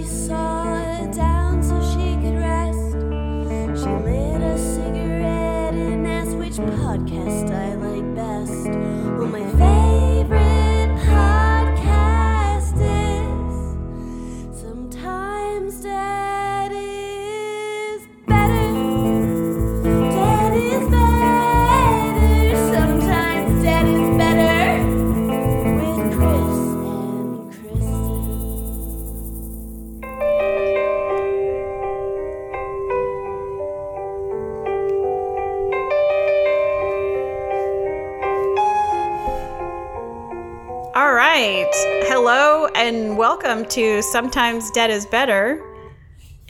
She saw her to Sometimes Dead is Better.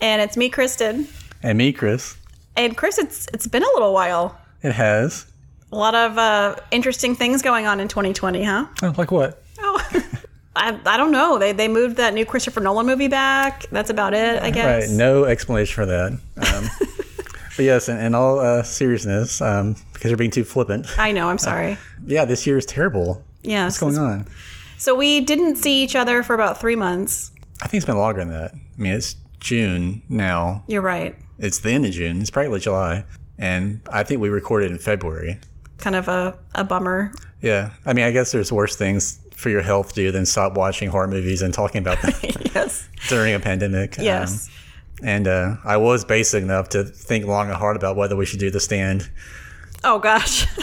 And it's me, Kristen. And me, Chris. And Chris, it's it's been a little while. It has. A lot of uh, interesting things going on in 2020, huh? Oh, like what? Oh, I, I don't know. They they moved that new Christopher Nolan movie back. That's about it, I guess. Right. No explanation for that. Um, but yes, in, in all uh, seriousness, um, because you're being too flippant. I know. I'm sorry. Yeah, this year is terrible. Yeah. What's going on? So we didn't see each other for about three months. I think it's been longer than that. I mean, it's June now. You're right. It's the end of June. It's probably July. And I think we recorded in February. Kind of a, a bummer. Yeah. I mean, I guess there's worse things for your health to do than stop watching horror movies and talking about them yes. during a pandemic. Um, Yes. and uh, I was basic enough to think long and hard about whether we should do the stand. Oh gosh.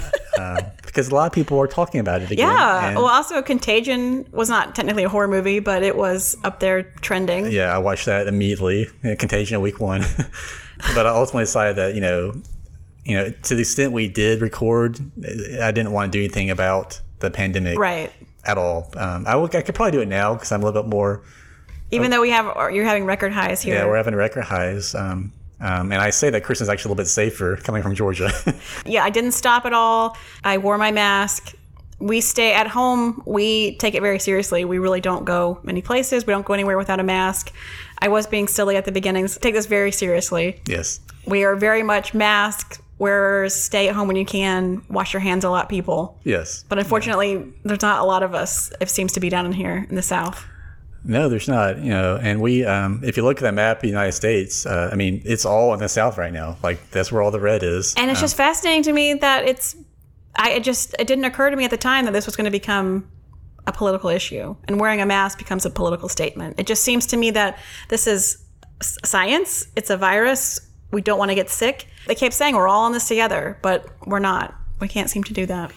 because a lot of people are talking about it again. Yeah. Well, also, Contagion was not technically a horror movie, but it was up there trending. yeah, I watched that immediately. Contagion week one, but I ultimately decided that you know, you know, to the extent we did record, I didn't want to do anything about the pandemic Right. at all. Um, I, would- I could probably do it now because I'm a little bit more. Even though we have, you're having record highs here. Yeah, we're having record highs. Um, um, and I say that Kristen's actually a little bit safer coming from Georgia. yeah, I didn't stop at all. I wore my mask. We stay at home. We take it very seriously. We really don't go many places. We don't go anywhere without a mask. I was being silly at the beginnings. Take this very seriously. yes. We are very much mask wearers. Stay at home when you can. Wash your hands a lot, people. Yes. But unfortunately, there's not a lot of us. It seems to be down in here in the South. No, there's not. You know, and we, um, if you look at the map of the United States, uh, I mean, it's all in the South right now. Like that's where all the red is. And it's just fascinating to me that it's. I it just it didn't occur to me at the time that this was going to become a political issue, and wearing a mask becomes a political statement. It just seems to me that this is science. It's a virus. We don't want to get sick. They keep saying we're all in this together, but we're not. We can't seem to do that.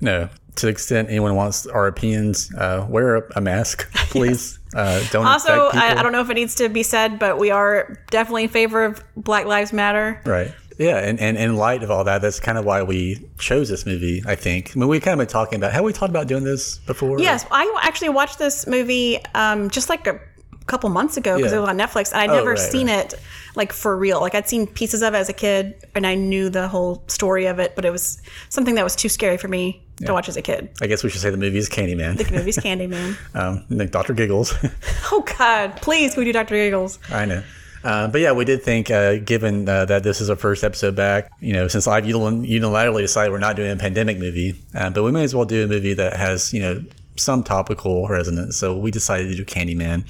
No, to the extent anyone wants our opinions, uh, wear a, a mask, please. uh, don't Also, I. I don't know if it needs to be said, but we are definitely in favor of Black Lives Matter. Right. Yeah, and, and in light of all that, that's kind of why we chose this movie. I think. I mean, we kind of been talking about. Have we talked about doing this before? Yes, I actually watched this movie um, just like a couple months ago because Yeah. it was on Netflix, and I'd Oh, never right, seen it like for real. Like I'd seen pieces of it as a kid, and I knew the whole story of it, but it was something that was too scary for me to watch as a kid. I guess we should say the movie is Candyman. The movie's Candyman. um, like Dr. Giggles. oh God, please, can we do Dr. Giggles? I know. Uh, but yeah, we did think, uh, given uh, that this is our first episode back, you know, since I've unilaterally decided we're not doing a pandemic movie, uh, but we may as well do a movie that has, you know, some topical resonance. So we decided to do Candyman.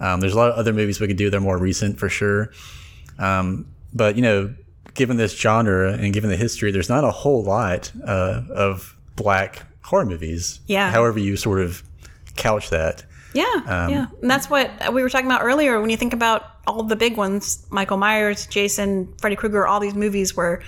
Um, there's a lot of other movies we could do that are more recent for sure. Um, but, you know, given this genre and given the history, there's not a whole lot uh, of black horror movies. Yeah. However, you sort of couch that. Yeah, Um, yeah, and that's what we were talking about earlier. When you think about all the big ones, Michael Myers, Jason, Freddy Krueger, all these movies were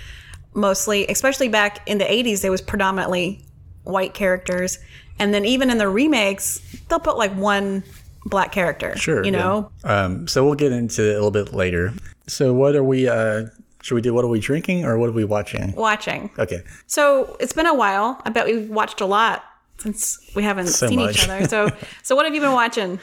mostly, especially back in the '80s, there was predominantly white characters, and then even in the remakes, they'll put like one black character. Sure. you yeah. know. Um, so we'll get into it a little bit later. So what are we? Uh, should we do? What are we drinking, or what are we watching? Watching. Okay. So it's been a while. I bet we've watched a lot since we haven't So seen much. each other. So, so what have you been watching?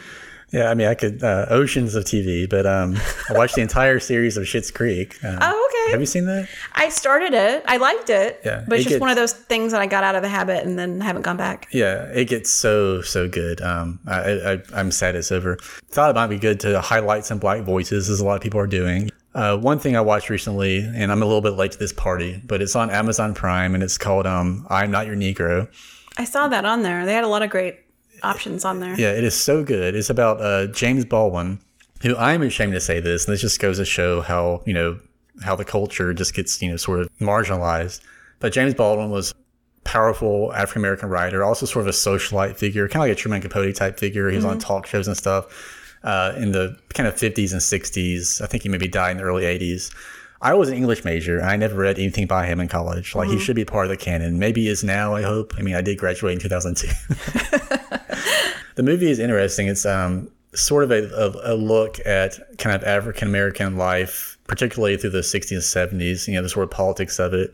Yeah, I mean, I could uh, oceans of TV, but um, I watched the entire series of Schitt's Creek. Um, Oh, okay. Have you seen that? I started it. I liked it. Yeah, but it's it just one of those things that I got out of the habit and then haven't gone back. Yeah, it gets so so good. Um, I, I I'm sad it's over. Thought it might be good to highlight some black voices, as a lot of people are doing. Uh, one thing I watched recently, and I'm a little bit late to this party, but it's on Amazon Prime, and it's called um, "I'm Not Your Negro." I saw that on there. They had a lot of great options on there. Yeah, it is so good. It's about uh, James Baldwin, who I'm ashamed to say this, and this just goes to show how, you know, how the culture just gets, you know, sort of marginalized. But James Baldwin was powerful African American writer, also sort of a socialite figure, kind of like a Truman Capote type figure. He was on talk shows and stuff uh, in the kind of 50s and 60s. I think he maybe died in the early 80s. I was an English major. I never read anything by him in college. Like he should be part of the canon. Maybe he is now. I hope. I mean, I did graduate in 2002. the movie is interesting. It's um, sort of a, a, a look at kind of African American life, particularly through the 60s and 70s. You know, the sort of politics of it,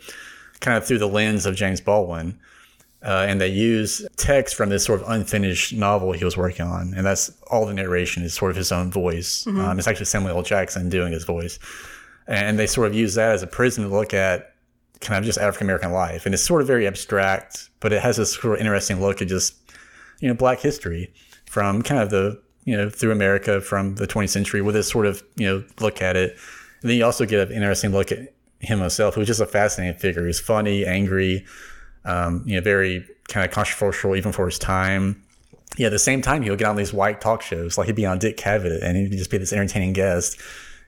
kind of through the lens of James Baldwin. Uh, and they use text from this sort of unfinished novel he was working on, and that's all the narration is sort of his own voice. Um, it's actually Samuel L. Jackson doing his voice, and they sort of use that as a prism to look at kind of just African American life, and it's sort of very abstract, but it has this sort of interesting look at just you know Black history from kind of the you know through America from the 20th century with this sort of you know look at it, and then you also get an interesting look at him himself, who's just a fascinating figure. He's funny, angry, um, you know, very kind of controversial even for his time. Yeah, at the same time, he would get on these white talk shows, like he'd be on Dick Cavett, and he'd just be this entertaining guest,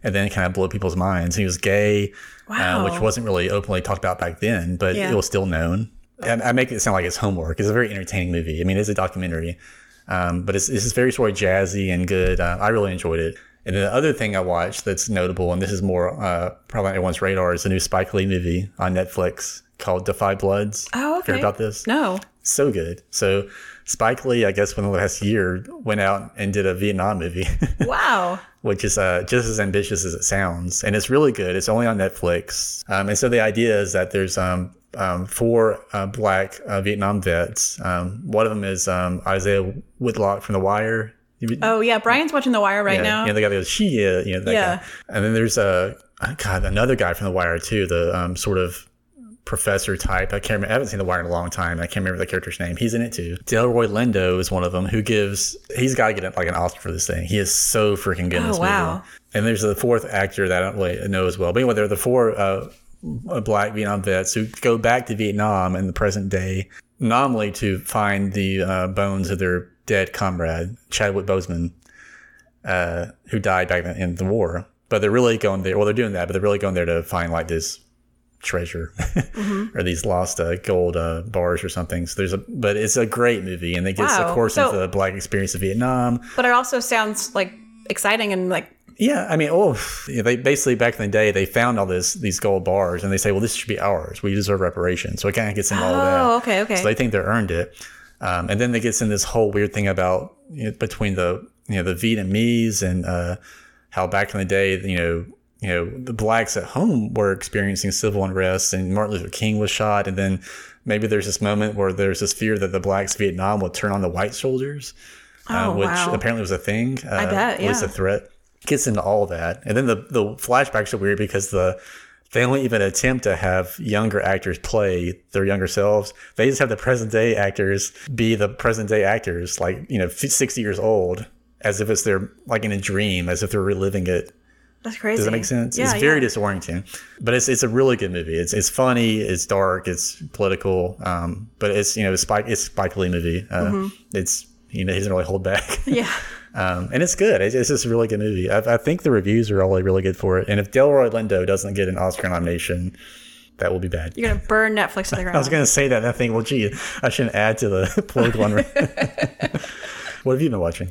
and then kind of blow people's minds. He was gay, Wow. uh, which wasn't really openly talked about back then, but Yeah. it was still known. And I make it sound like it's homework. It's a very entertaining movie. I mean, it's a documentary, um, but it's, it's very sort of jazzy and good. Uh, I really enjoyed it. And then the other thing I watched that's notable, and this is more uh, probably on everyone's radar, is a new Spike Lee movie on Netflix called Da 5 Bloods. Oh, Heard okay. about this? No. So good. So Spike Lee, I guess, within the last year, went out and did a Vietnam movie. Wow. which is uh, just as ambitious as it sounds, and it's really good. It's only on Netflix, um, and so the idea is that there's um, um, four uh, black uh, Vietnam vets. Um, one of them is um, Isiah Whitlock from The Wire. Oh yeah, Brian's watching The Wire right yeah, now. Know, the guy that goes, she, uh, you know, that Yeah. guy. And then there's a, uh, God, another guy from The Wire too, the um, sort of professor type. I can't remember, I haven't seen The Wire in a long time. I can't remember the character's name. He's in it too. Delroy Lindo is one of them who gives, he's got to get like an Oscar for this thing. He is so freaking good in Oh, this wow. movie. And there's the fourth actor that I don't really know as well. But anyway, they're the four uh, black Vietnam vets who go back to Vietnam in the present day, nominally to find the uh, bones of their dead comrade, Chadwick Boseman uh, who died back in the war. But they're really going there. Well, they're doing that, but they're really going there to find like this treasure Mm-hmm. or these lost uh, gold uh, bars or something. So there's a, but it's a great movie, and it gets, Wow. of course, So- into the black experience of Vietnam. But it also sounds like exciting and like Yeah, I mean, oh, they basically back in the day they found all this these gold bars, and they say, well, this should be ours. We deserve reparations. So it kind of gets into all of that. Oh, okay, okay. So they think they earned it, um, and then they gets in this whole weird thing about you know, between the you know the Vietnamese and uh, how back in the day, you know. You know, the blacks at home were experiencing civil unrest, and Martin Luther King was shot. And then maybe there's this moment where there's this fear that the blacks Vietnam would turn on the white soldiers, uh, Oh, which wow. apparently was a thing. Uh, bet, At least yeah. a threat. Gets into all that, and then the the flashbacks are weird because the they only even attempt to have younger actors play their younger selves. They just have the present day actors be the present day actors, like you know, f- sixty years old, as if it's their like in a dream, as if they're reliving it. That's crazy. Does that make sense? Yeah, it's very yeah. disorienting, but it's it's a really good movie. It's it's funny, it's dark, it's political, um, but it's you know, it's Spike it's Spike Lee movie. Uh, Mm-hmm. It's you know, he doesn't really hold back. Yeah. Um, and it's good. It's, it's just a really good movie. I, I think the reviews are all really good for it. And if Delroy Lindo doesn't get an Oscar nomination, that will be bad. You're gonna burn Netflix to the ground. I was going to say that, and I think, well, gee, I shouldn't add to the political unrest. what have you been watching?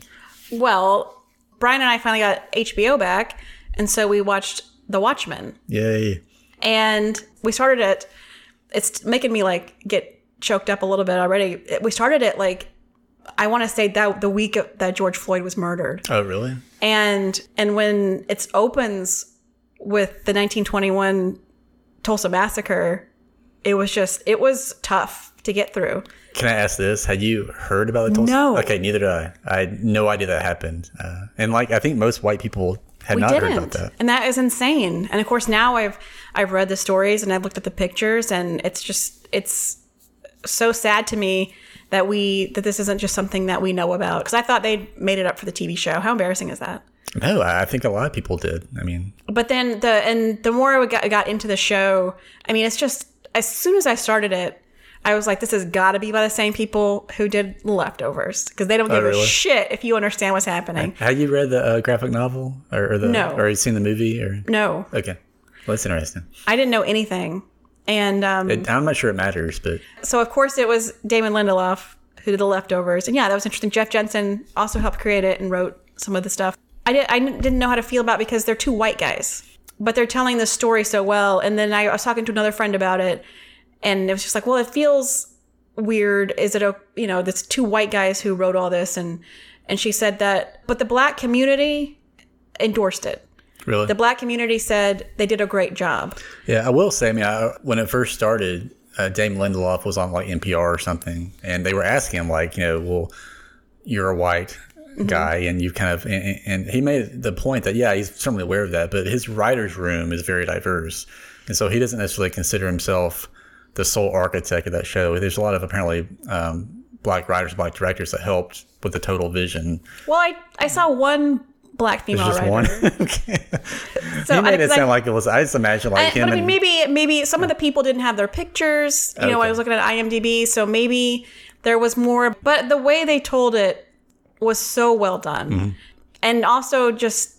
well, Brian and I finally got HBO back, and so we watched The Watchmen. Yay! and we started it it's making me like get choked up a little bit already we started it like i want to say that the week that george floyd was murdered Oh, really? and and when it opens with the 1921 tulsa massacre it was just it was tough to get through Can I ask this? Had you heard about the Tulsa? No. Okay, neither did I. I had no idea that happened. Uh, and like, I think most white people had we not didn't heard about that. and that is insane. And of course now i've i've read the stories and i've looked at the pictures and it's just it's so sad to me that we that this isn't just something that we know about. Because i thought they made it up for the tv show. How embarrassing is that? No, I I think a lot of people did. I mean, but then the and the more I got, got into the show i mean it's just as soon as i started it I was like, this has got to be by the same people who did Leftovers because they don't give Oh, really? a shit if you understand what's happening. Have you read the uh, graphic novel or, or the No. or you seen the movie or No, okay? Well, that's interesting. I didn't know anything. And um, It, I'm not sure it matters, but so, of course, it was Damon Lindelof who did The Leftovers. And yeah, that was interesting. Jeff Jensen also helped create it and wrote some of the stuff. I, did, I didn't know how to feel about it because they're two white guys, but they're telling the story so well. And then I was talking to another friend about it, and it was just like, well, it feels weird. Is it a you know, this two white guys who wrote all this, and and she said that, but the black community endorsed it. really, The black community said they did a great job. yeah, I will say. I mean, I, when it first started, uh, Damon Lindelof was on like NPR or something, and they were asking him like, you know, well, you're a white guy, and you kind of, and, and he made the point that yeah, he's certainly aware of that, but his writers' room is very diverse, and so he doesn't necessarily consider himself the sole architect of that show. There's a lot of apparently um, black writers, black directors that helped with the total vision. Well, I I saw one black female Just writer. one. okay. So he made I- it 'cause I- sound like it was. I just imagine like I, him but I mean, maybe maybe some of the people didn't have their pictures. You know, I was looking at IMDb, so maybe there was more. But the way they told it was so well done, Mm-hmm. and also just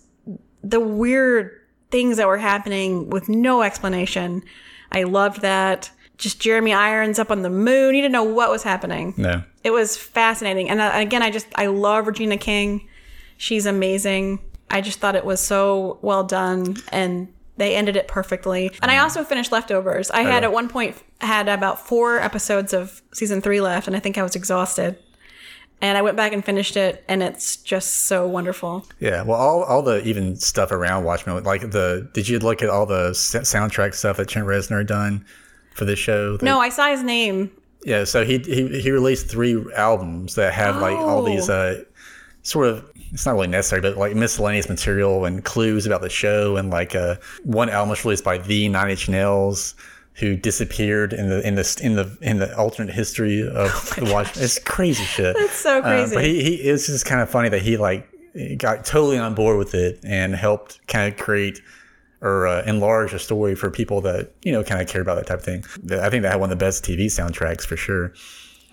the weird things that were happening with no explanation. I loved that. Just Jeremy Irons up on the moon. You didn't know what was happening. no. It was fascinating. And uh, again, I just, I love Regina King. She's amazing. I just thought it was so well done and they ended it perfectly. And I also finished Leftovers. I had at one point had about four episodes of season three left and I think I was exhausted. And I went back and finished it and it's just so wonderful. Yeah, well, all, all the even stuff around Watchmen, like the did you look at all the soundtrack stuff that Trent Reznor done for this show? The- No, I saw his name. yeah. So he he he released three albums that have like all these uh sort of it's not really necessary, but like miscellaneous material and clues about the show, and like uh one album was released by the Nine Inch Nails. Who disappeared in the in the in the in the alternate history of the watch? It's crazy shit. It's so Uh, crazy. but he, he it's just kind of funny that he like got totally on board with it and helped kind of create or uh, enlarge a story for people that you know kind of care about that type of thing. I think they had one of the best TV soundtracks for sure.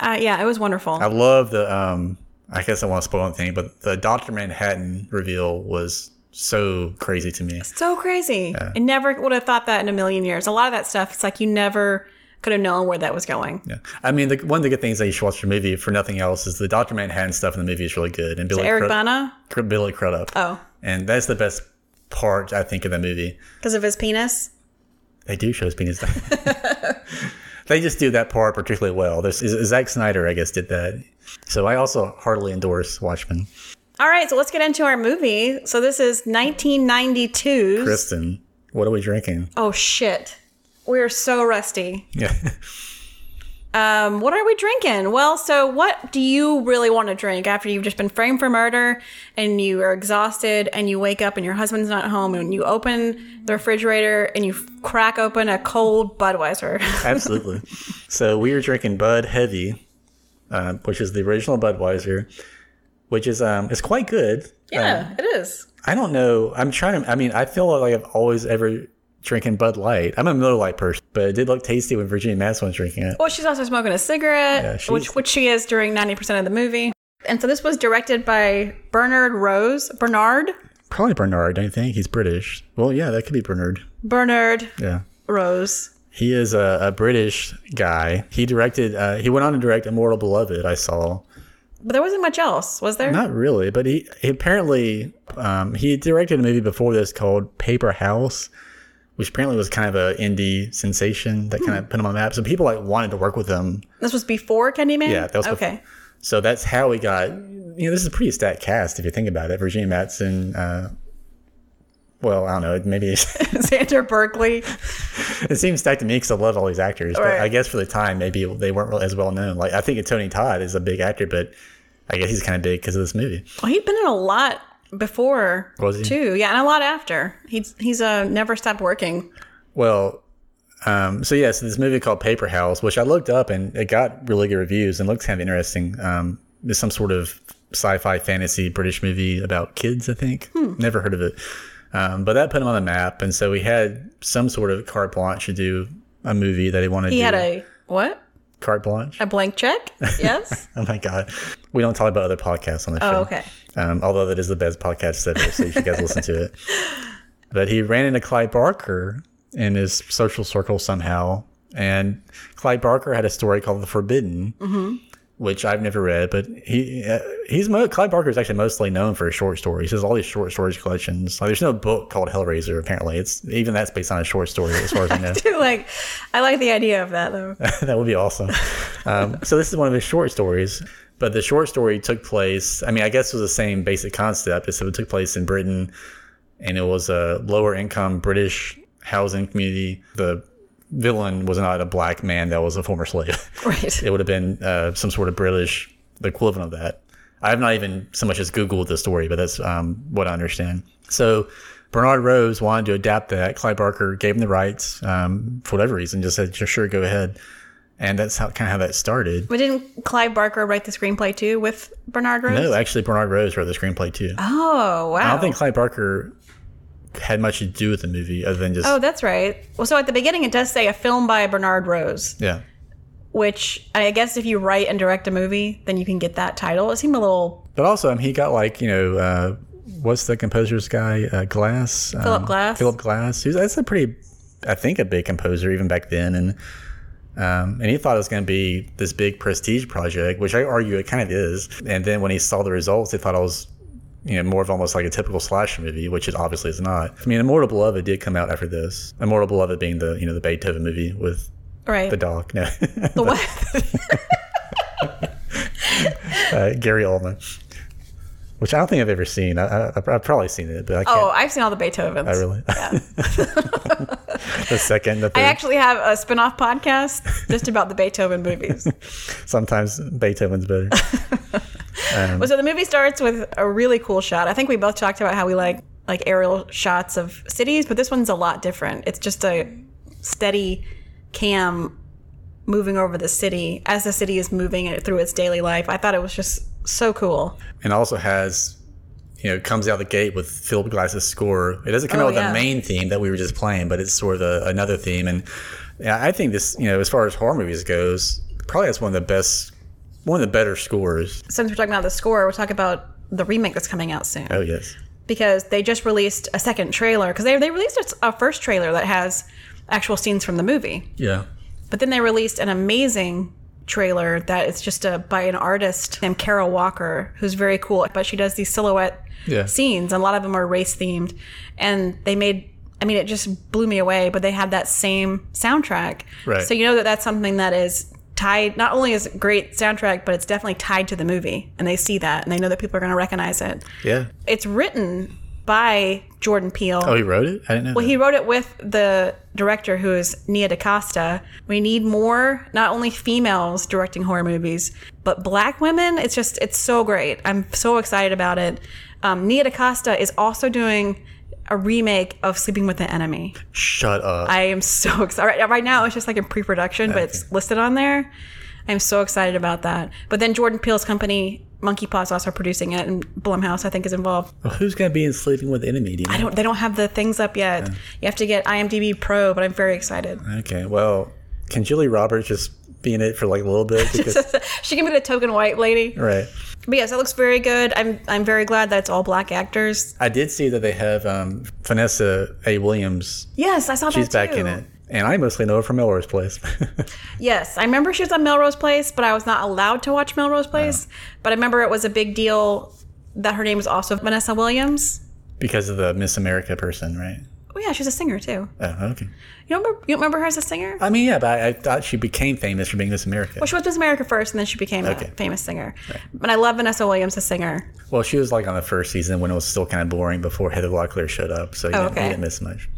uh, yeah, it was wonderful. I love the um. I guess I want to spoil anything, but the Doctor Manhattan reveal was so crazy to me. so crazy. I never would have thought that in a million years. A lot of that stuff, it's like you never could have known where that was going. Yeah, I mean, the, one of the good things that you should watch the movie for nothing else is the Doctor Manhattan stuff in the movie is really good, and Billy Eric Crud- Bana? Billy Crudup. Oh, and that's the best part I think of the movie. because of his penis? They do show his penis. they just do that part particularly well. This is Zack Snyder, I guess, did that. So I also heartily endorse Watchmen. All right, so let's get into our movie. So this is 1992. Kristen, what are we drinking? Oh shit. We're so rusty. Yeah, Um, what are we drinking? Well, so what do you really want to drink after you've just been framed for murder and you are exhausted and you wake up and your husband's not home and you open the refrigerator and you crack open a cold Budweiser? absolutely. so we are drinking Bud Heavy, uh, which is the original Budweiser, which is um, it's quite good. yeah, it is. I don't know. I'm trying to. I mean, I feel like I've always ever drinking Bud Light. I'm a Miller Lite person, but it did look tasty when Virginia Madsen was drinking it. Well, she's also smoking a cigarette, Yeah, which which she is during 90% of the movie. And so this was directed by Bernard Rose. Bernard? Probably Bernard, don't you think? He's British. Well, yeah, that could be Bernard. Bernard Yeah. Rose. He is a, a British guy. He directed, uh, he went on to direct Immortal Beloved, I saw. But there wasn't much else, was there? Not really, but he, he apparently, um, he directed a movie before this called Paperhouse, which apparently was kind of an indie sensation that kind of put him on the map. So people like wanted to work with him. This was before Candyman? Yeah, that was before- Okay. So that's how we got, you know, this is a pretty stacked cast if you think about it. Virginia Madsen, uh, well, I don't know, maybe Xander Berkeley. it seems stacked to me because I love all these actors. But Right. I guess for the time, maybe they weren't really as well known. Like I think Tony Todd is a big actor, but I guess he's kind of big because of this movie. Well, he'd been in a lot before, Was he? too. Yeah, and a lot after. He's he's uh, never stopped working. Well, um, so yes, this movie called Paperhouse, which I looked up and it got really good reviews and looks kind of interesting. Um, it's some sort of sci-fi fantasy British movie about kids, I think. Hmm. Never heard of it. Um, but that put him on the map, and so he had some sort of carte blanche to do a movie that he wanted to He do. had a what? Carte blanche. A blank check? Yes. Oh my god, we don't talk about other podcasts on the show. oh, okay. Um, although that is the best podcast ever, so you should guys listen to it. But he ran into Clive Barker in his social circle somehow, and Clive Barker had a story called The Forbidden, which I've never read. But he uh, he's mo- Clive Barker is actually mostly known for his short stories. He has all these short stories collections. Like, there's no book called Hellraiser. Apparently, it's even that's based on a short story, as far as I know. like, I like the idea of that though. that would be awesome. Um, so this is one of his short stories, but the short story took place. I mean, I guess it was the same basic concept. So it took place in Britain, and it was a lower income British housing community. The villain was not a black man that was a former slave. Right. it would have been uh, some sort of British equivalent of that. I have not even so much as Googled the story, but that's um, what I understand. So Bernard Rose wanted to adapt that. Clive Barker gave him the rights um, for whatever reason, just said, "Sure, sure, go ahead." And that's how kind of how that started. But didn't Clive Barker write the screenplay too with Bernard Rose? No, actually, Bernard Rose wrote the screenplay too. Oh, wow. I don't think Clive Barker had much to do with the movie other than just Oh, that's right. Well, so at the beginning, it does say a film by Bernard Rose, yeah. which I guess if you write and direct a movie, then you can get that title. It seemed a little But also, I mean, he got like you know, uh, what's the composer's guy? Uh, Glass. Philip um, Glass? Philip Glass. Who's that's a pretty, I think, a big composer even back then, and um, and he thought it was going to be this big prestige project, which I argue it kind of is. And then when he saw the results, he thought it was. You know, more of almost like a typical slasher movie, which it obviously is not. I mean, Immortal Beloved did come out after this. Immortal Beloved being the you know the Beethoven movie with right. the dog. No, The what? uh, Gary Oldman, which I don't think I've ever seen. I, I, I've probably seen it, but I can't. oh, I've seen all the Beethovens. I really. the second, the I actually have a spin-off podcast just about the Beethoven movies. Sometimes Beethoven's better. Um, well, so the movie starts with a really cool shot. I think we both talked about how we like like aerial shots of cities, but this one's a lot different. It's just a steady cam moving over the city as the city is moving it through its daily life. I thought it was just so cool. and also has, you know, comes out the gate with Philip Glass's score. It doesn't come Oh, out with yeah. the main theme that we were just playing, but it's sort of a, another theme. And I think this, you know, as far as horror movies goes, probably that's one of the best, one of the better scores. Since we're talking about the score, we'll talk about the remake that's coming out soon Oh yes. because they just released a second trailer because they they released a, first trailer that has actual scenes from the movie. Yeah. But then they released an amazing trailer that is just a by an artist named Kara Walker, who's very cool. But she does these silhouette Yeah. scenes, and a lot of them are race themed. And they made, I mean, it just blew me away. But they had that same soundtrack, Right. So you know that that's something that is tied. Not only is it great soundtrack, but it's definitely tied to the movie, and they see that, and they know that people are going to recognize it. Yeah. It's written by Jordan Peele. Oh, he wrote it. I didn't know. Well, that. he wrote it with the director who is Nia DaCosta. We need more, not only females directing horror movies, but black women. It's just, it's so great. I'm so excited about it. Um, Nia DaCosta is also doing a remake of Sleeping with the Enemy. Shut up. I am so excited. Right, right now, it's just like in pre production, but it's listed on there. I'm so excited about that. But then Jordan Peele's company, Monkey Paw, is also producing it, and Blumhouse, I think, is involved. well, who's gonna be in Sleeping with the Enemy? Do? I don't. They don't have the things up yet. You have to get IMDb Pro, but I'm very excited. Okay. Well, can Julia Roberts just be in it for like a little bit? Because, she can be the token white lady. right. But yes, that looks very good. I'm I'm very glad that it's all black actors. I did see that they have um, Vanessa A. Williams. Yes, I saw She's that back in it, and I mostly know her from Melrose Place. Yes, I remember she was on Melrose Place, but I was not allowed to watch Melrose Place. But I remember it was a big deal that her name was also Vanessa Williams. because of the Miss America person, right? Oh yeah, she's a singer too. Oh, okay. You don't remember? You don't remember her as a singer? I mean, yeah, but I, I thought she became famous for being Miss America. well, she was Miss America first, and then she became Okay. a famous singer. But I love Vanessa Williams, as singer. Well, she was like on the first season when it was still kind of boring before Heather Locklear showed up, so you, oh, didn't, Oh, okay. you didn't miss much.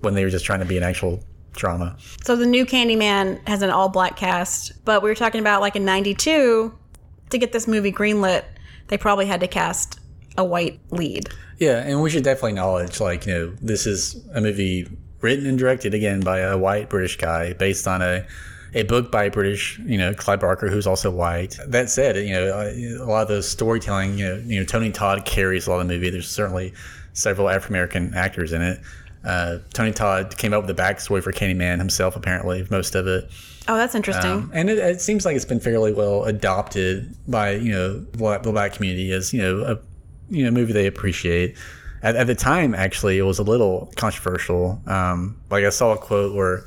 when they were just trying to be an actual drama. So the new Candyman has an all black cast, but we were talking about like in '92 to get this movie greenlit, they probably had to cast a white lead. Yeah, and we should definitely acknowledge, like, you know, this is a movie written and directed again by a white British guy based on a a book by a British, you know, Clive Barker, who's also white. That said, you know, a lot of the storytelling, you know, you know, Tony Todd carries a lot of the movie. There's certainly several African American actors in it. Uh, Tony Todd came up with the backstory for Candyman himself, apparently, most of it. Oh, that's interesting. Um, and it, it seems like it's been fairly well adopted by you know the black community as you know a you know movie they appreciate. At, at the time, actually, it was a little controversial. Um, like I saw a quote where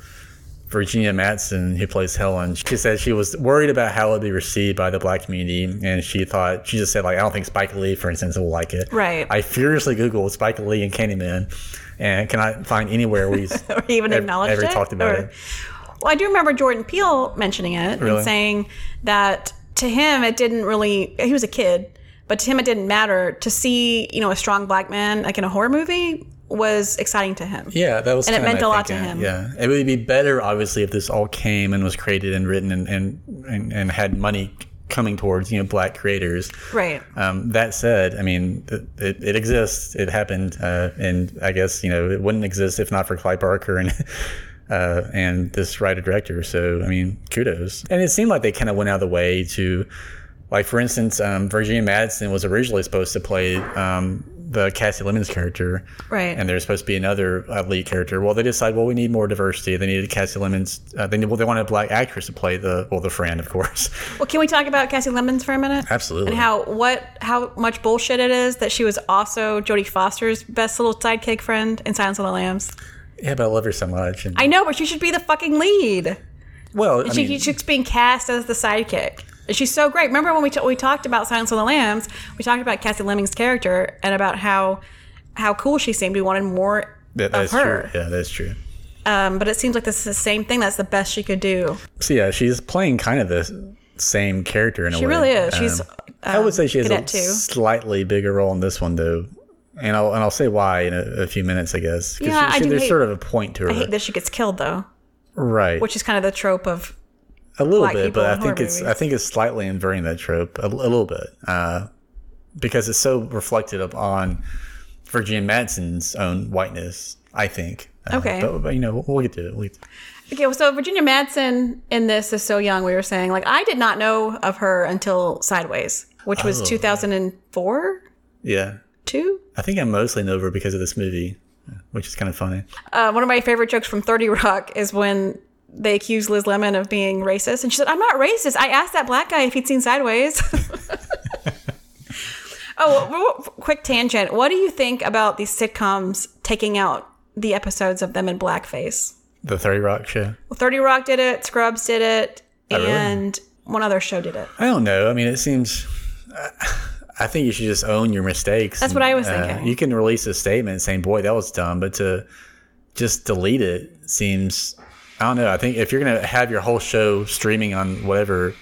Virginia Madsen, who plays Helen, she said she was worried about how it would be received by the black community, and she thought she just said like I don't think Spike Lee, for instance, will like it. Right. I furiously googled Spike Lee and Candyman, and cannot find anywhere we or even ever, acknowledged ever it. talked about or- it. Well, I do remember Jordan Peele mentioning it Really? and saying that to him it didn't really. He was a kid, but to him it didn't matter to see you know a strong black man like in a horror movie was exciting to him. Yeah, that was And it meant a lot to him. Yeah, it would be better, obviously, if this all came and was created and written and and, and, and had money coming towards you know black creators. Right. Um, that said, I mean, it, it, it exists. It happened, uh, and I guess you know it wouldn't exist if not for Clive Barker and uh, and this writer director. So I mean, kudos. And it seemed like they kind of went out of the way to, like for instance, um, Virginia Madsen was originally supposed to play um, the Kasi Lemmons character, Right. And there's supposed to be another uh, lead character. Well, they decided, well, we need more diversity. They needed Kasi Lemmons. Uh, they well, they wanted a black actress to play the well, the friend, of course. Well, can we talk about Kasi Lemmons for a minute? Absolutely. And how what how much bullshit it is that she was also Jodie Foster's best little sidekick friend in Silence of the Lambs. Yeah, but I love her so much. And I know, but she should be the fucking lead. well, I she, mean, she's being cast as the sidekick. And she's so great. Remember when we, t- we talked about Silence of the Lambs? We talked about Kasi Lemmons' character and about how how cool she seemed. We wanted more that, of her. true. Yeah, that's true. Um, but it seems like this is the same thing. That's the best she could do. So yeah, she's playing kind of the same character in a She way. really is. She's. Um, I would say she has a too. slightly bigger role in this one though, and I'll and I'll say why in a, a few minutes, I guess. Yeah, she- I do there's hate- sort of a point to her, I hate that she gets killed though, right? which is kind of the trope of a little black bit, but I think it's I think it's slightly inverting that trope a, a little bit, uh, because it's so reflected upon Virginia Madsen's own whiteness. I think. Uh, Okay. but, but you know we'll get to it. We'll get to it. Okay, well, so Virginia Madsen in this is so young. We were saying, like, I did not know of her until Sideways, which was Oh. 2004, Yeah, two. I think I mostly know her because of this movie, which is kind of funny. Uh, one of my favorite jokes from 30 Rock is when they accused Liz Lemon of being racist, and she said, "I'm not racist. I asked that black guy if he'd seen Sideways." oh, quick tangent. What do you think about these sitcoms taking out the episodes of them in blackface? The Thirty Rock show. Well, 30 Rock did it, Scrubs did it, Oh, really? and one other show did it. I don't know. I mean, it seems. I think you should just own your mistakes. That's what I was Uh, thinking. You can release a statement saying, "Boy, that was dumb," but to just delete it seems. I don't know. I think if you're gonna have your whole show streaming on whatever,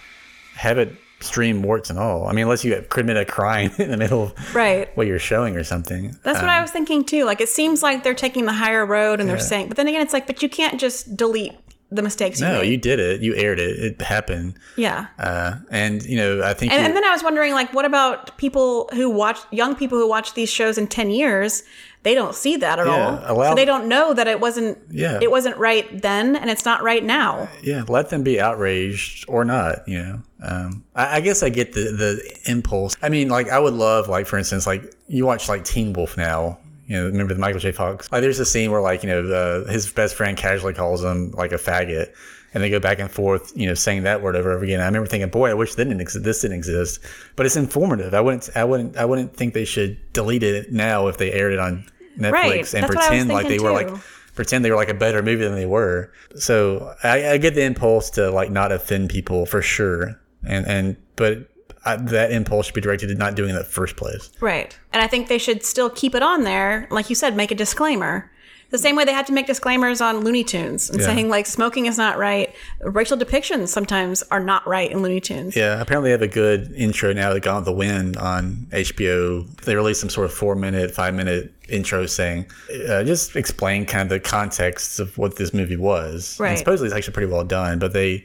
have it stream warts and all. I mean, unless you commit a crime in the middle of Right. what you're showing or something. That's what I um, was thinking too. Like it seems like they're taking the higher road and they're saying, but then again, it's like, but you can't just delete the mistakes. No, you made. you did it. You aired it. It happened. yeah. Uh, and you know, I think. And, and then I was wondering, like, what about people who watch young people who watch these shows in ten years? They don't see that at Yeah, all, allow- so they don't know that it wasn't. Yeah. it wasn't right then, and it's not right now. yeah, let them be outraged or not. You know, um, I, I guess I get the the impulse. I mean, like I would love, like for instance, like you watch like Teen Wolf now. You know, remember the Michael J. Fox? Like, there's a scene where like you know uh, his best friend casually calls him like a faggot, and they go back and forth, you know, saying that word over and over again. I remember thinking, boy, I wish didn't exist. This didn't exist, but it's informative. I wouldn't, I wouldn't, I wouldn't think they should delete it now if they aired it on Netflix Right. and That's what I was pretend like they thinking were like pretend they were like a better movie than they were. So I, I get the impulse to like not offend people for sure, and and but I, that impulse should be directed at not doing it in the first place. Right. And I think they should still keep it on there, like you said, make a disclaimer. The same way they had to make disclaimers on Looney Tunes and Yeah. saying like smoking is not right. Racial depictions sometimes are not right in Looney Tunes. Yeah, apparently they have a good intro now that Gone with the Wind on HBO. They released some sort of four minute, five minute intro saying, uh, just explain kind of the context of what this movie was. Right. And supposedly it's actually pretty well done, but they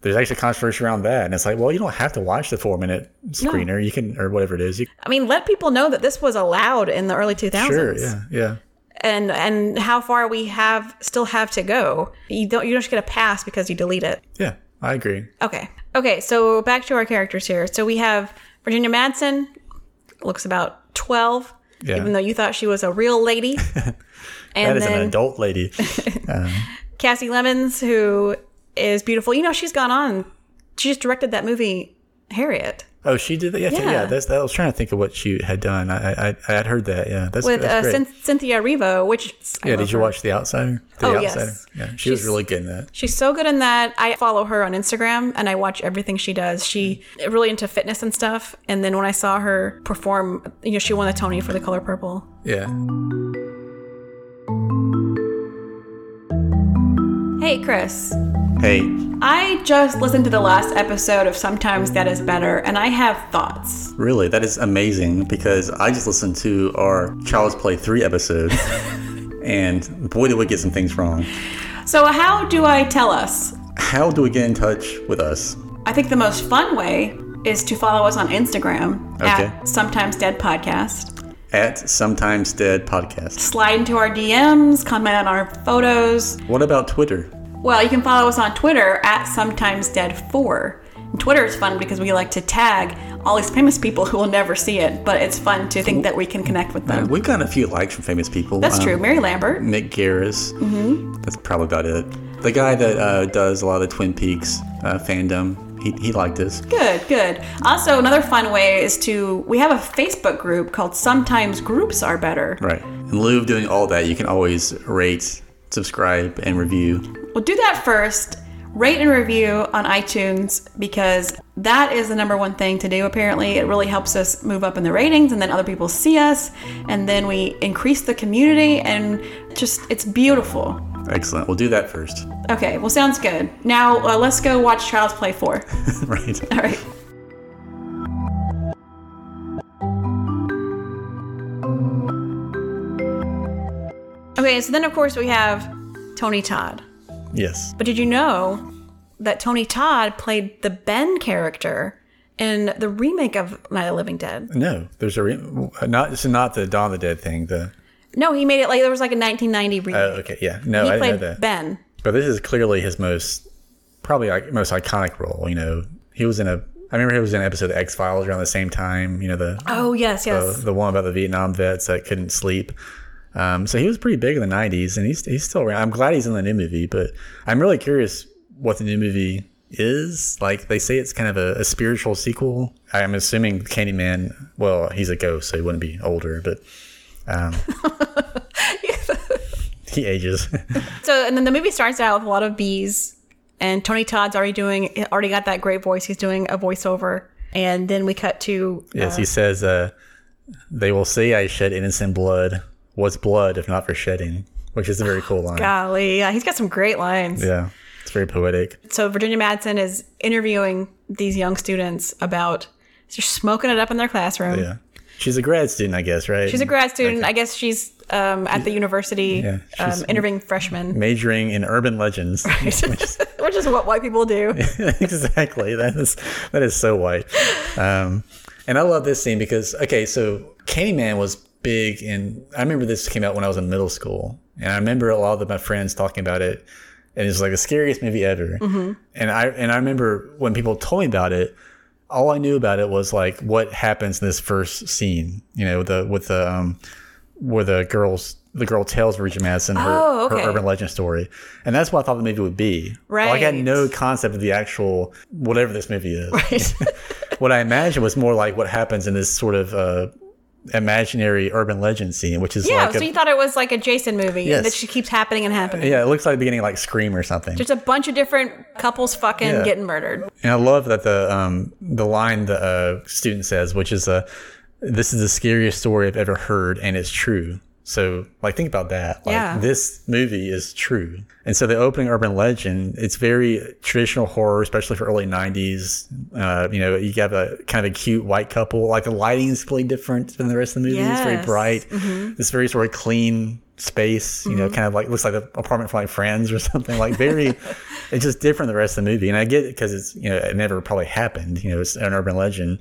there's actually controversy around that, and it's like, well, you don't have to watch the four minute screener. You can or whatever it is. You, I mean, let people know that this was allowed in the early 2000s. sure, yeah, yeah. And and how far we have still have to go. You don't you don't just get a pass because you delete it. Yeah, I agree. Okay. Okay, so back to our characters here. So we have Virginia Madsen, looks about 12. Yeah. even though you thought she was a real lady. that and is an adult lady. Um, Kasi Lemmons, who is beautiful. You know, she's gone on. She just directed that movie Harriet Oh, she did that. Yeah, yeah. Yeah. that's, I was trying to think of what she had done. I I, I had heard that. Yeah, that's, with that's uh. Cynthia Erivo, which I yeah, did you her. watch The Outsider? The Oh, yes. Yeah, she was really good in that. She's so good in that. I follow her on Instagram and I watch everything she does. She really into fitness and stuff. And then when I saw her perform, you know, she won the Tony for The Color Purple. Yeah. Hey, Chris. Hey, I just listened to the last episode of Sometimes Dead Is Better, and I have thoughts. really, that is amazing because I just listened to our Child's Play 3 episode, and boy, did we get some things wrong. So, how do I tell us? How do we get in touch with us? I think the most fun way is to follow us on Instagram Okay. at Sometimes Dead Podcast. At Sometimes Dead Podcast. Slide into our DMs, comment on our photos. What about Twitter? Well, you can follow us on Twitter at Sometimes Dead 4 And Twitter is fun because we like to tag all these famous people who will never see it, but it's fun to think that we can connect with them. We've gotten a few likes from famous people. That's Um, true. Mary Lambert. Mick Garris. Mm-hmm. That's probably about it. The guy that uh, does a lot of the Twin Peaks uh, fandom, he, he liked us. Good, good. Also, another fun way is to we have a Facebook group called Sometimes Groups Are Better. Right. In lieu of doing all that, you can always rate, subscribe, and review. We'll do that first. Rate and review on iTunes because that is the number one thing to do. Apparently, it really helps us move up in the ratings, and then other people see us, and then we increase the community, and just it's beautiful. Excellent. We'll do that first. Okay, well, sounds good. Now uh, let's go watch Child's Play 4. right. All right. Okay, so then of course we have Tony Todd. Yes. But did you know that Tony Todd played the Ben character in the remake of Night of the Living Dead? No, there's a re- not. It's not the Dawn of the Dead thing. The No, he made it like there was like a 1990 remake. oh, okay, yeah. No, he I didn't know that. Ben. But this is clearly his most, probably like most iconic role. You know, he was in a. I remember he was in an episode of X Files around the same time. You know the Oh yes, yes. the, the one about the Vietnam vets that couldn't sleep. Um, so he was pretty big in the '90s, and he's he's still around. I'm glad he's in the new movie, but I'm really curious what the new movie is. Like they say, it's kind of a, a spiritual sequel. I'm assuming Candyman. Well, he's a ghost, so he wouldn't be older, but um, he ages. So and then the movie starts out with a lot of bees, and Tony Todd's already doing already got that great voice. He's doing a voiceover, and then we cut to yes, he says, uh, "They will say I shed innocent blood. What's blood if not for shedding?" Which is a very cool line. golly, yeah, he's got some great lines. Yeah, it's very poetic. So Virginia Madsen is interviewing these young students about just smoking it up in their classroom. Yeah, she's a grad student, I guess, right? She's a grad student. I guess she's um, at the university Yeah, um, interviewing freshmen, majoring in urban legends. which is what white people do. exactly. That is that is so white. Um, and I love this scene because okay, so Candyman was big, and I remember this came out when I was in middle school, and I remember a lot of my friends talking about it, and it's like the scariest movie ever. And I and I remember when people told me about it. All I knew about it was like what happens in this first scene, you know, the with the um, where the girls the girl tells Virginia Madsen her, Oh, okay. her urban legend story, and that's what I thought the movie would be. Like I had no concept of the actual whatever this movie is. Right. what I imagined was more like what happens in this sort of uh, imaginary urban legend scene, which is yeah, like so a, you thought it was like a Jason movie Yes. and that just keeps happening and happening. yeah, it looks like the beginning of, like Scream or something. Just a bunch of different couples fucking Yeah. getting murdered. And I love that the um, the line the uh, student says, which is uh, "This is the scariest story I've ever heard, and it's true." So, like, think about that. Like, Yeah. this movie is true. And so, the opening urban legend, it's very traditional horror, especially for early '90s. Uh, you know, you have a kind of a cute white couple. Like, the lighting is completely different than the rest of the movie. It's very Yes. bright. It's very sort of clean space. You know, kind of like looks like the apartment for like friends or something. Like very, it's just different than the rest of the movie. And I get it because it's you know it never probably happened. You know, it's an urban legend,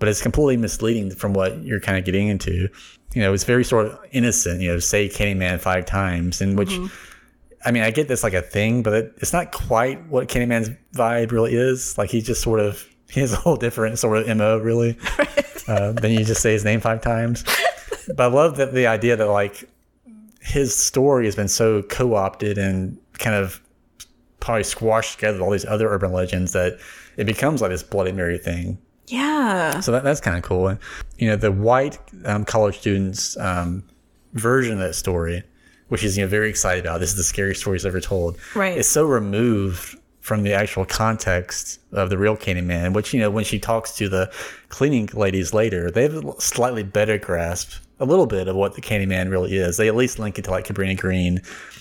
but it's completely misleading from what you're kind of getting into. You know, it's very sort of innocent. You know, say Candyman five times, in which. I mean, I get this like a thing, but it, it's not quite what Candyman's vibe really is. Like he just sort of he has a whole different sort of mo really. uh, than you just say his name five times. but I love that the idea that like his story has been so co-opted and kind of probably squashed together with all these other urban legends that it becomes like this Bloody Mary thing. Yeah. So that, that's kind of cool. And, you know, the white um, college students um, version of that story, which is, you know, very excited about. This is the scariest story he's ever told. Right. It's so removed from the actual context of the real Candyman, which, you know, when she talks to the cleaning ladies later, they have a slightly better grasp, a little bit of what the Candyman really is. They at least link it to like Cabrini Green.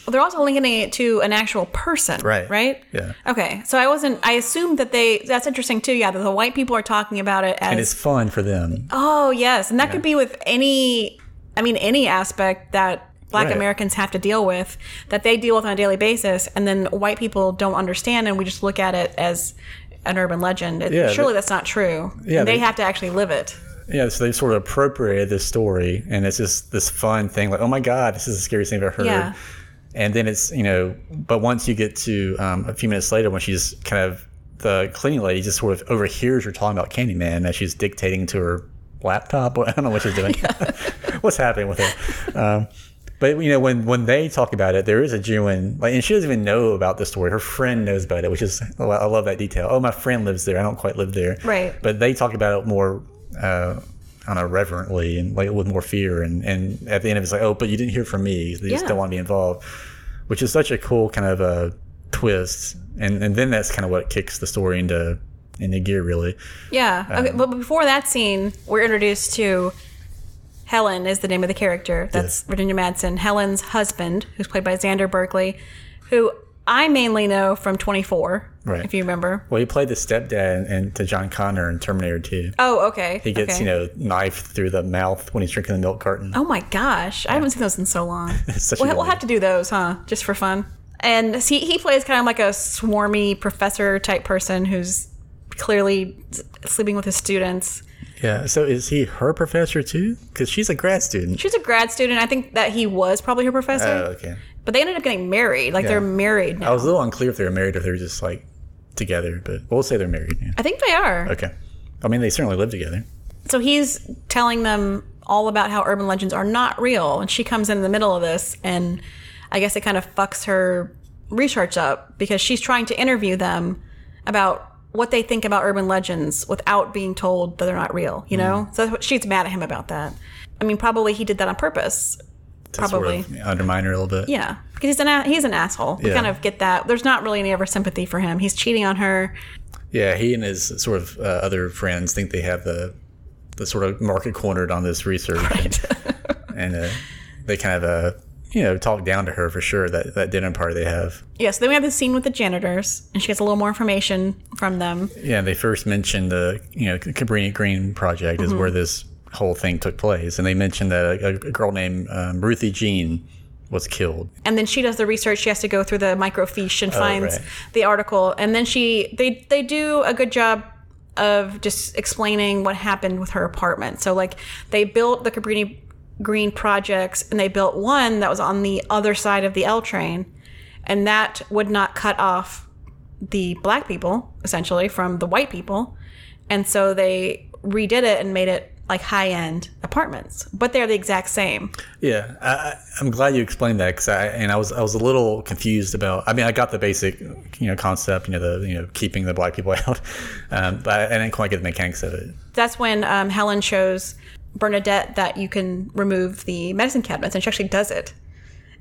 They're also linking it to an actual person. Right. Right? Yeah. Okay. So I wasn't, I assumed that they, that's interesting too. Yeah. That the white people are talking about it as. And it's fun for them. oh, yes. And that could be with any, I mean, any aspect that black Right. Americans have to deal with that they deal with on a daily basis. And then white people don't understand and we just look at it as an urban legend. It- Yeah, surely they- that's not true. Yeah, they, they- have to actually live it. Yeah, so they sort of appropriated this story, and it's just this fun thing, like, oh my god, this is the scariest thing I've ever heard. Yeah. And then it's you know, but once you get to um, a few minutes later, when she's kind of the cleaning lady just sort of overhears her talking about Candyman as she's dictating to her laptop. I don't know what she's doing. What's happening with her? Um, but you know, when when they talk about it, there is a genuine like, and she doesn't even know about the story. Her friend knows about it, which is I love that detail. Oh, my friend lives there. I don't quite live there. Right. But they talk about it more. Uh, I don't know, reverently and like with more fear, and and at the end of it, it's like, oh, but you didn't hear from me. They just don't want to be involved, which is such a cool kind of a twist, and and then that's kind of what kicks the story into into gear, really. Yeah. Um, Okay, but before that scene, we're introduced to Helen is the name of the character. That's Virginia Madsen, Helen's husband, who's played by Xander Berkeley, who I mainly know from 24, Right. if you remember. Well, he played the stepdad and to John Connor in Terminator 2. Oh, okay. He gets, okay. you know, knifed through the mouth when he's drinking the milk carton. Oh my gosh, I haven't seen those in so long. we'll, we'll have to do those, huh? Just for fun. And he he plays kind of like a swarmy professor type person who's clearly sleeping with his students. Yeah. So is he her professor too? Because she's a grad student. She's a grad student. I think that he was probably her professor. Oh, okay. But they ended up getting married. Like they're married I was a little unclear if they were married or if they were just like together, but we'll say they're married. Yeah. I think they are. Okay. I mean, they certainly live together. So he's telling them all about how urban legends are not real. And she comes in the middle of this, and I guess it kind of fucks her research up because she's trying to interview them about what they think about urban legends without being told that they're not real, you mm. know? So she's mad at him about that. I mean, probably he did that on purpose. Probably. Sort of undermine her a little bit. Yeah, because he's an a- he's an asshole. We Yeah. kind of get that. There's not really any ever sympathy for him. He's cheating on her. Yeah, he and his sort of uh, other friends think they have the the sort of market cornered on this research, and, and uh, they kind of uh, you know talk down to her for sure. That that dinner party they have. Yeah, so then we have the scene with the janitors, and she gets a little more information from them. Yeah, they first mentioned the you know Cabrini Green project is where this whole thing took place, and they mentioned that a, a girl named um, Ruthie Jean was killed. and then she does the research. She has to go through the microfiche and finds right. the article. And then she they they do a good job of just explaining what happened with her apartment. So like they built the cabrini green projects and they built one that was on the other side of the l train. And that would not cut off the black people essentially from the white people. And so they redid it and made it like high-end apartments but they're the exact same Yeah, I, I- I'm glad you explained that because I and I was I was a little confused about. I mean, I got the basic you know concept, you know the you know keeping the black people out, um, but I didn't quite get the mechanics of it. that's when um, Helen shows Bernadette that you can remove the medicine cabinets, and she actually does it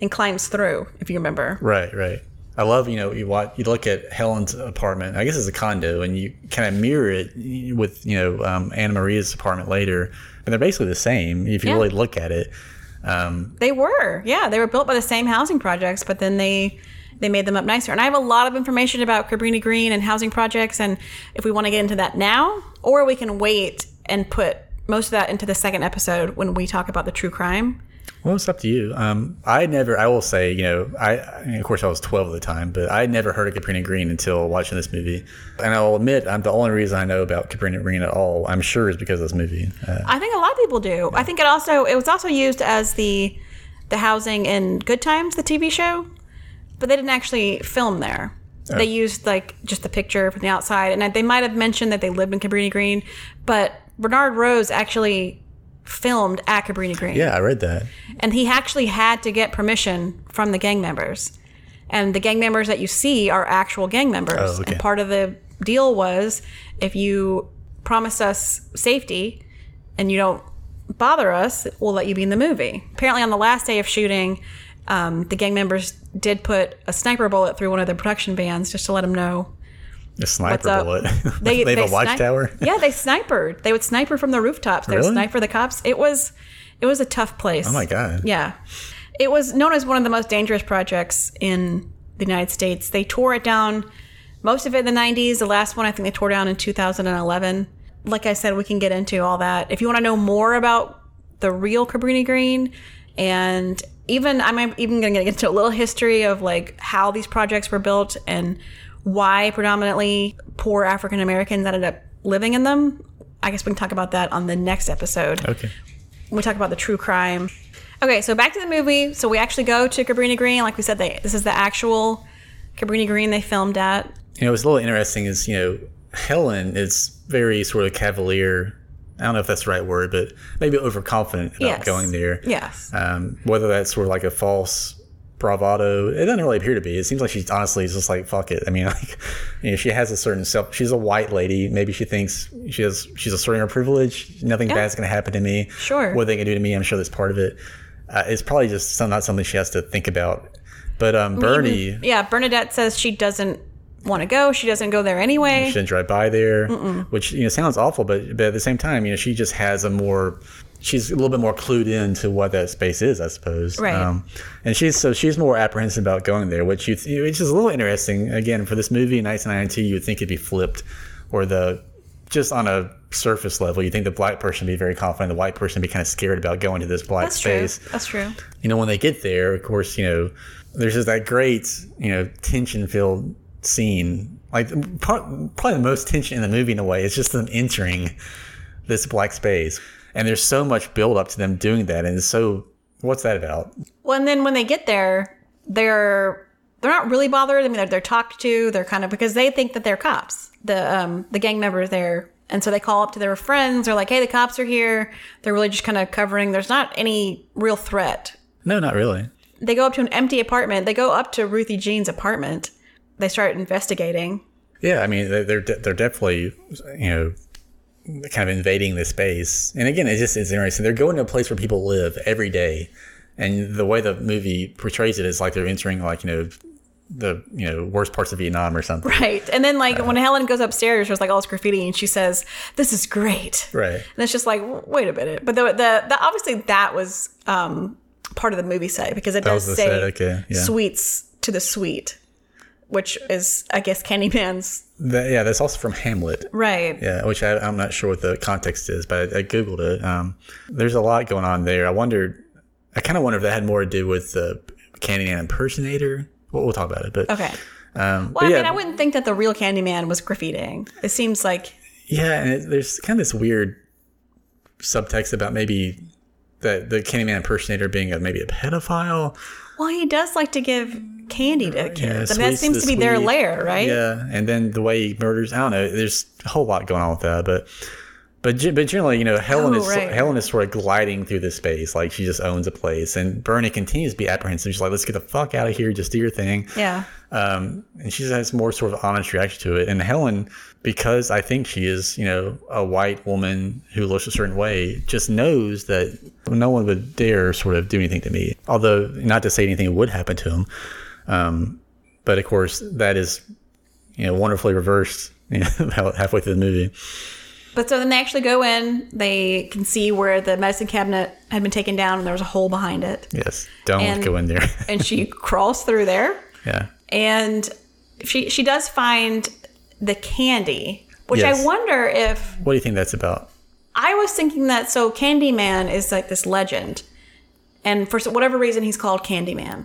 and climbs through, if you remember. Right, right. I love you know you watch you look at Helen's apartment. I guess it's a condo, and you kind of mirror it with you know um, Anna Maria's apartment later, and they're basically the same if you Yeah. really look at it. Um, They were, yeah, they were built by the same housing projects, but then they they made them up nicer. And I have a lot of information about Cabrini Green and housing projects, and if we want to get into that now, or we can wait and put most of that into the second episode when we talk about the true crime. Well, it's up to you. Um, I never, I will say, you know, I, I mean, of course, I was 12 at the time, but I never heard of Cabrini Green until watching this movie. And I'll admit, I'm the only reason I know about Cabrini Green at all, I'm sure, is because of this movie. Uh, I think a lot of people do. I think it also it was also used as the the housing in Good Times, the TV show, but they didn't actually film there. They used like just the picture from the outside, and they might have mentioned that they lived in Cabrini Green, but Bernard Rose actually filmed at Cabrini Green. Yeah, I read that. And he actually had to get permission from the gang members. And the gang members that you see are actual gang members. Oh, okay. And part of the deal was if you promise us safety and you don't bother us, we'll let you be in the movie. Apparently, on the last day of shooting, um, the gang members did put a sniper bullet through one of the production vans just to let them know A sniper bullet. They, have a sni- watchtower. yeah, they snipered. They would sniper from the rooftops. They would Really? sniper the cops. It was, it was a tough place. Oh my god. Yeah. It was known as one of the most dangerous projects in the United States. They tore it down, most of it in the 90s. The last one, I think they tore down in 2011. Like I said, we can get into all that. If you want to know more about the real Cabrini Green, and even I'm even going to get into a little history of like how these projects were built and why predominantly poor African Americans ended up living in them. I guess we can talk about that on the next episode Okay. we talk about the true crime. Okay, so back to the movie. So we actually go to Cabrini Green. Like we said, they, this is the actual Cabrini Green they filmed at. You know, what's a little interesting is, you know, Helen is very sort of cavalier. I don't know if that's the right word, but maybe overconfident about Yes. going there. Yes. Um, whether that's sort of like a false bravado, it doesn't really appear to be. It seems like she's honestly just like fuck it. I mean, like, you know, she has a certain self. She's a white lady. Maybe she thinks she has. She's asserting her privilege. Nothing bad's going to happen to me. Sure. What they can do to me, I'm sure that's part of it. Uh, it's probably just some, not something she has to think about. But um, Bernie, Yeah, Bernadette says she doesn't want to go. She doesn't go there anyway. she didn't drive by there, which you know sounds awful, but but at the same time, you know, she just has a more she's a little bit more clued in to what that space is, I suppose. Right. Um, and she's so she's more apprehensive about going there, which you th- which is a little interesting. Again, for this movie *Nights in 1992, you would think it'd be flipped, or the just on a surface level, you think the black person would be very confident, the white person would be kind of scared about going to this black That's true. space That's true. you know, when they get there, of course, you know, there's just that great, you know, tension filled scene. Like, part, probably the most tension in the movie in a way is just them entering this black space. And there's so much build up to them doing that. And so, what's that about? Well, and then when they get there, they're they're not really bothered. I mean, they're, they're talked to. They're kind of because they think that they're cops. The um the gang members there, and so they call up to their friends. They're like, "Hey, the cops are here." They're really just kind of covering. There's not any real threat. No, not really. They go up to an empty apartment. They go up to Ruthie Jean's apartment. They start investigating. Yeah, I mean, they're, they're, they're definitely, you know, kind of invading the space. And again, it just is interesting. They're going to a place where people live every day. And the way the movie portrays it is like they're entering, like, you know, the you know worst parts of Vietnam or something. Right. And then like when Helen goes upstairs, there's like all this graffiti and she says, This is great. Right. And it's just like, wait a minute. But the the, the obviously that was um part of the movie set because it was does say set, okay, yeah. sweets to the sweet, which is I guess Candyman's That, yeah, that's also from Hamlet. right. Yeah, which I, I'm not sure what the context is, but I, I googled it. Um, there's a lot going on there. I wondered, I kind of wonder if that had more to do with the Candyman impersonator. Well, we'll talk about it, but Okay. um, Well, but I yeah, mean, I wouldn't think that the real Candyman was graffitiing. It seems like yeah, and it, there's kind of this weird subtext about maybe that the Candyman impersonator being a maybe a pedophile. well, he does like to give candy to kids. I mean, that seems to be their lair, right? Yeah, and then the way he murders, I don't know. There's a whole lot going on with that, but but but generally, you know, Helen Oh, is right. Helen is sort of gliding through the space, like she just owns a place, and Bernie continues to be apprehensive. She's like, "Let's get the fuck out of here, just do your thing." Yeah. Um, and she has more sort of honest reaction to it. And Helen, because I think she is, you know, a white woman who looks a certain way, just knows that no one would dare sort of do anything to me. Although, not to say anything would happen to him. Um, but of course, that is, you know, wonderfully reversed, you know, halfway through the movie. But so then they actually go in. They can see where the medicine cabinet had been taken down, and there was a hole behind it. Yes. Don't And- go in there. And she crawls through there, yeah. and she she does find the candy, which Yes. I wonder if What do you think that's about? I was thinking that so Candyman is like this legend, and for whatever reason he's called Candyman.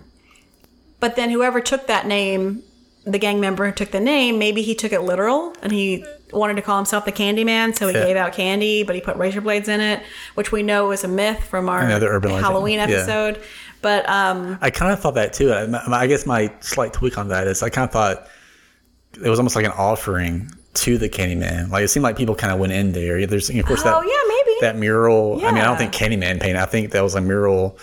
But then whoever took that name, the gang member who took the name, maybe he took it literal and he wanted to call himself the Candyman, so he Yeah. gave out candy, but he put razor blades in it, which we know is a myth from our urban legend. Halloween Yeah. episode. But um, I kind of thought that too. I, I guess my slight tweak on that is I kind of thought it was almost like an offering to the Candyman. Like it seemed like people kind of went in there. There's of course that oh yeah, maybe. that mural. I mean, I don't Yeah. think Candyman painted. I think that was a mural.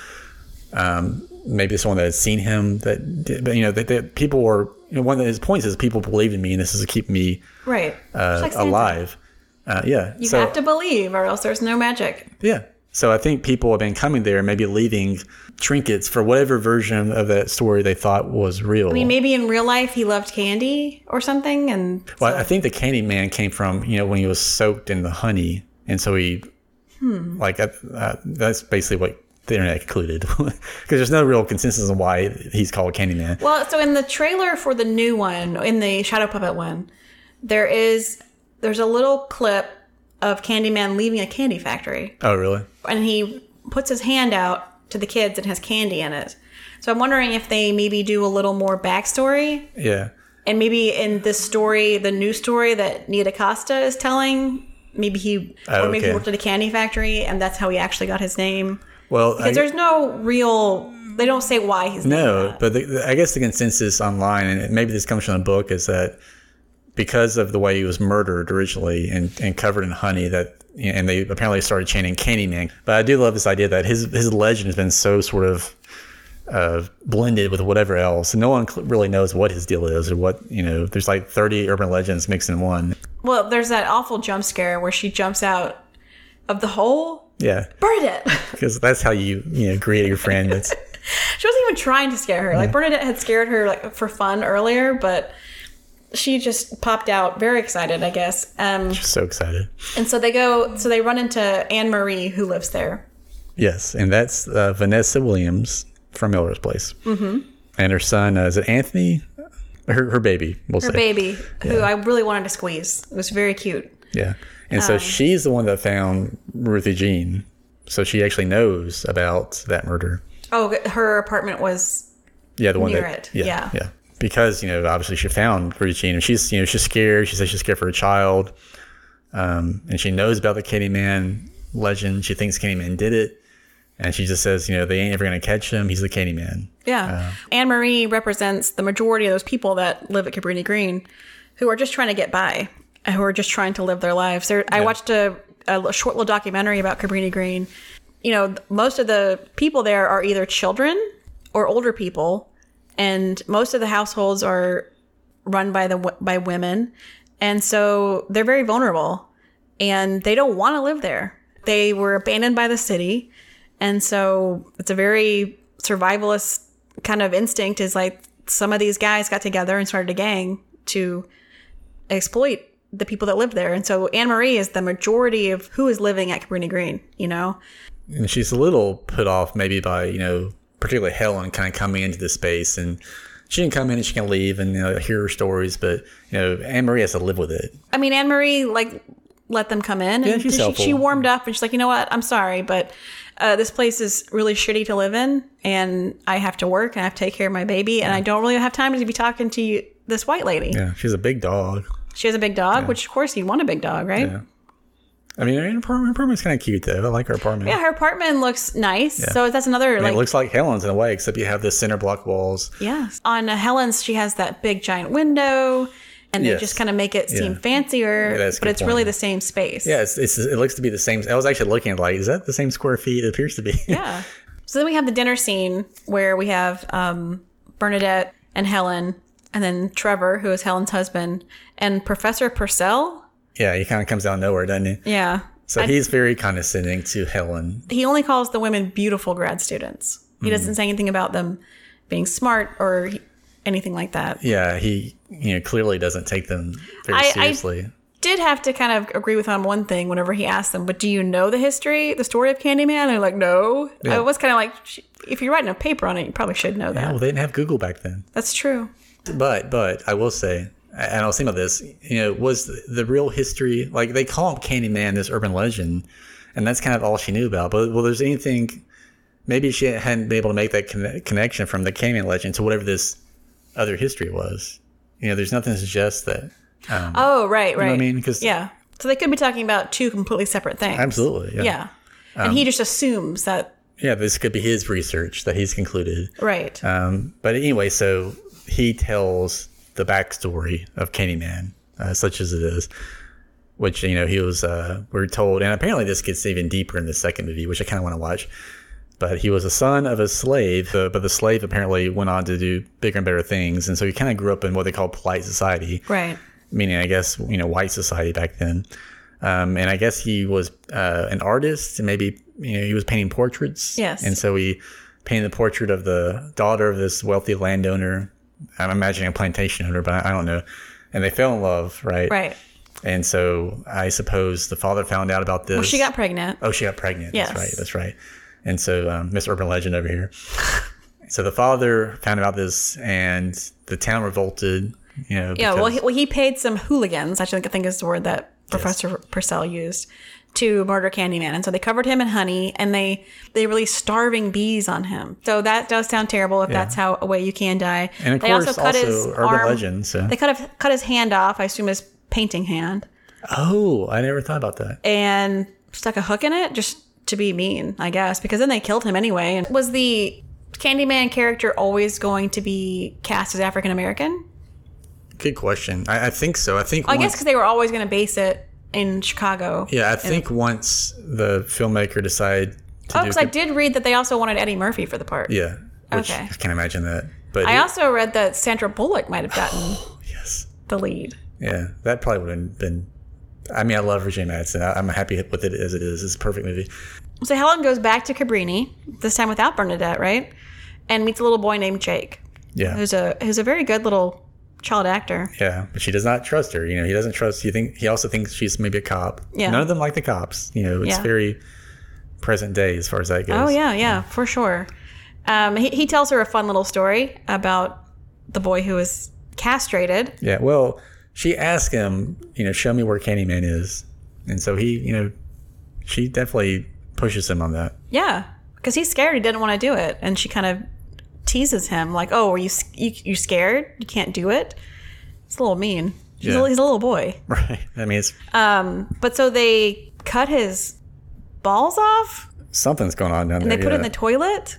Um, maybe someone that had seen him. That, did, but you know, that, that people were. You know, one of his points is people believe in me, and this is to keep me right. uh, like alive. Uh, yeah. You so have to believe, or else there's no magic. yeah. So I think people have been coming there, maybe leaving trinkets for whatever version of that story they thought was real. I mean, maybe in real life he loved candy or something, and Well, I think the candy man came from you know when he was soaked in the honey, and so he Hmm. like uh, uh, that's basically what the internet concluded because there's no real consensus on why he's called Candyman. Well, so in the trailer for the new one, in the Shadow Puppet one, there is there's a little clip of Candyman leaving a candy factory, Oh, really? and he puts his hand out to the kids and has candy in it. So I'm wondering if they maybe do a little more backstory, Yeah. and maybe in this story, the new story that Nia DaCosta is telling, maybe he Oh, or maybe he worked at a candy factory, and that's how he actually got his name. Well, I, Because there's no real, they don't say why he's no, but the, the- I guess the consensus online, and maybe this comes from the book, is that because of the way he was murdered originally and, and covered in honey, that and they apparently started chanting Candyman. But I do love this idea that his his legend has been so sort of uh, blended with whatever else. No one cl- really knows what his deal is or what you know. There's like 30 urban legends mixed in one. Well, there's that awful jump scare where she jumps out of the hole. Yeah, Bernadette. because that's how you you know greet your friend. That's she wasn't even trying to scare her. Like Bernadette had scared her like for fun earlier, but she just popped out very excited, I guess. Um, so excited. and so they go. So they run into Anne Marie, who lives there. Yes, and that's uh, Vanessa Williams from Melrose Place. Mm-hmm. And her son uh, is it Anthony? Her, her baby, we'll Her say. baby, who I really wanted to squeeze. It was very cute. Yeah. And Um, so she's the one that found Ruthie Jean. So she actually knows about that murder. Oh, her apartment was Yeah, the one Near that it, Yeah, yeah. yeah. Because you know, obviously she found Ruthie Jean, and she's you know she's scared. She says she's scared for her child, um, and she knows about the Candyman legend. She thinks Candyman did it, and she just says, you know, they ain't ever gonna catch him. He's the Candyman. Yeah. Anne Marie represents the majority of those people that live at Cabrini Green who are just trying to get by, who are just trying to live their lives. There, I watched a, a short little documentary about Cabrini Green. You know, most of the people there are either children or older people, and most of the households are run by the by women, and so they're very vulnerable, and they don't want to live there. They were abandoned by the city, and so it's a very survivalist kind of instinct is like some of these guys got together and started a gang to exploit the people that live there. And so Anne Marie is the majority of who is living at Cabrini Green, you know? and she's a little put off maybe by you know particularly Helen kind of coming into the space and she can come in and she can leave and you know, hear her stories but you know Anne Marie has to live with it I mean, Anne Marie, like, let them come in. Yeah, And she, she warmed up and she's like, you know what? I'm sorry, but uh, this place is really shitty to live in. And I have to work and I have to take care of my baby. And I don't really have time to be talking to you, this white lady. yeah she's a big dog She has a big dog, which, of course, you'd want a big dog, right? Yeah. I mean her apartment- apartment's kind of cute though I like her apartment Yeah, her apartment looks nice. So that's another, And like, it looks like Helen's in a way except you have the center block walls Yes. On Helen's, she has that big giant window, and they just kind of make it seem Yeah. fancier, a but it's point, really the same space. yeah it's, it's it looks to be the same I was actually looking at like is that the same square feet it appears to be Yeah. So then we have the dinner scene where we have um, Bernadette and Helen, and then Trevor, who is Helen's husband, and Professor Purcell. yeah he kind of comes out of nowhere doesn't he Yeah. so he's very condescending to Helen He only calls the women beautiful grad students. He Hmm. doesn't say anything about them being smart or he- anything like that. yeah he you know clearly doesn't take them very I- I- seriously did have to kind of agree with him on one thing whenever he asked them, but do you know the history, the story of Candyman? They're like, no. Yeah. I was kind of like, if you're writing a paper on it, you probably should know that. Yeah, well, they didn't have Google back then. That's true. But but I will say, and I was thinking about this. You know, was the, the real history like they call him Candyman, this urban legend, and that's kind of all she knew about. But well, there's anything. Maybe she hadn't been able to make that conne- connection from the Candyman legend to whatever this other history was. You know, there's nothing to suggest that. Oh, right, right. I mean? 'Cause- yeah. So they could be talking about two completely separate things. Absolutely, yeah. Yeah. And Um, he just assumes that, Yeah, this could be his research that he's concluded. right. Um, but anyway, so he tells the backstory of Candyman uh, such as it is. Which you know he was, uh, we're told, and apparently this gets even deeper in the second movie, which I kind of want to watch. But he was a son of a slave, uh, but the slave apparently went on to do bigger and better things, and so he kind of grew up in what they call polite society Right. meaning I guess you know white society back then. Um, and I guess he was uh, an artist, and maybe you know he was painting portraits. Yes. And so he painted the portrait of the daughter of this wealthy landowner. I'm imagining a plantation owner, but I don't know. And they fell in love, right? Right. And so I suppose the father found out about this. Well, she got pregnant. Oh, she got pregnant. Yes. That's right. That's right. And so, um, Miss Urban Legend over here. so the father found out this, and the town revolted. You know. Yeah, well he, well, he paid some hooligans, I think, I think is the word that Professor Purcell used, to murder Candyman. And so they covered him in honey and they, they released starving bees on him. So that does sound terrible if that's how a way you can die. And of they course, also, urban arm- legend. So. They have cut his hand off, I assume his painting hand, Oh, I never thought about that. and stuck a hook in it just to be mean, I guess, because then they killed him anyway. And was the Candyman character always going to be cast as African American? Good question. I, I think so. I think. I guess because they were always going to base it in Chicago. yeah, I think once the filmmaker decided to Oh, because I did read that they also wanted Eddie Murphy for the part. Yeah. Okay. I can't imagine that. But I it- also read that Sandra Bullock might have gotten oh, yes. the lead. Yeah, that probably would have been. I mean, I love Virginia Madsen. I, I'm happy with it as it is. It's a perfect movie. So Helen goes back to Cabrini, this time without Bernadette, right? And meets a little boy named Jake, Yeah. who's a who's a very good little child actor. Yeah, but she does not trust her. You know, he doesn't trust. You think he also thinks she's maybe a cop. Yeah. None of them like the cops. You know, it's Yeah. very present day as far as that goes. Oh yeah, yeah, for sure. Um, he, he tells her a fun little story about the boy who was castrated. Yeah. Well, she asked him, you know, show me where Candyman is, and so he, you know, she definitely pushes him on that. Yeah, because he's scared. He didn't want to do it, and she kind of teases him like, "Oh, are you you, you scared? You can't do it." It's a little mean. He's, Yeah. a, he's a little boy. Right. I mean, it's Um, but so they cut his balls off something's going on down and there. And they put it in the toilet.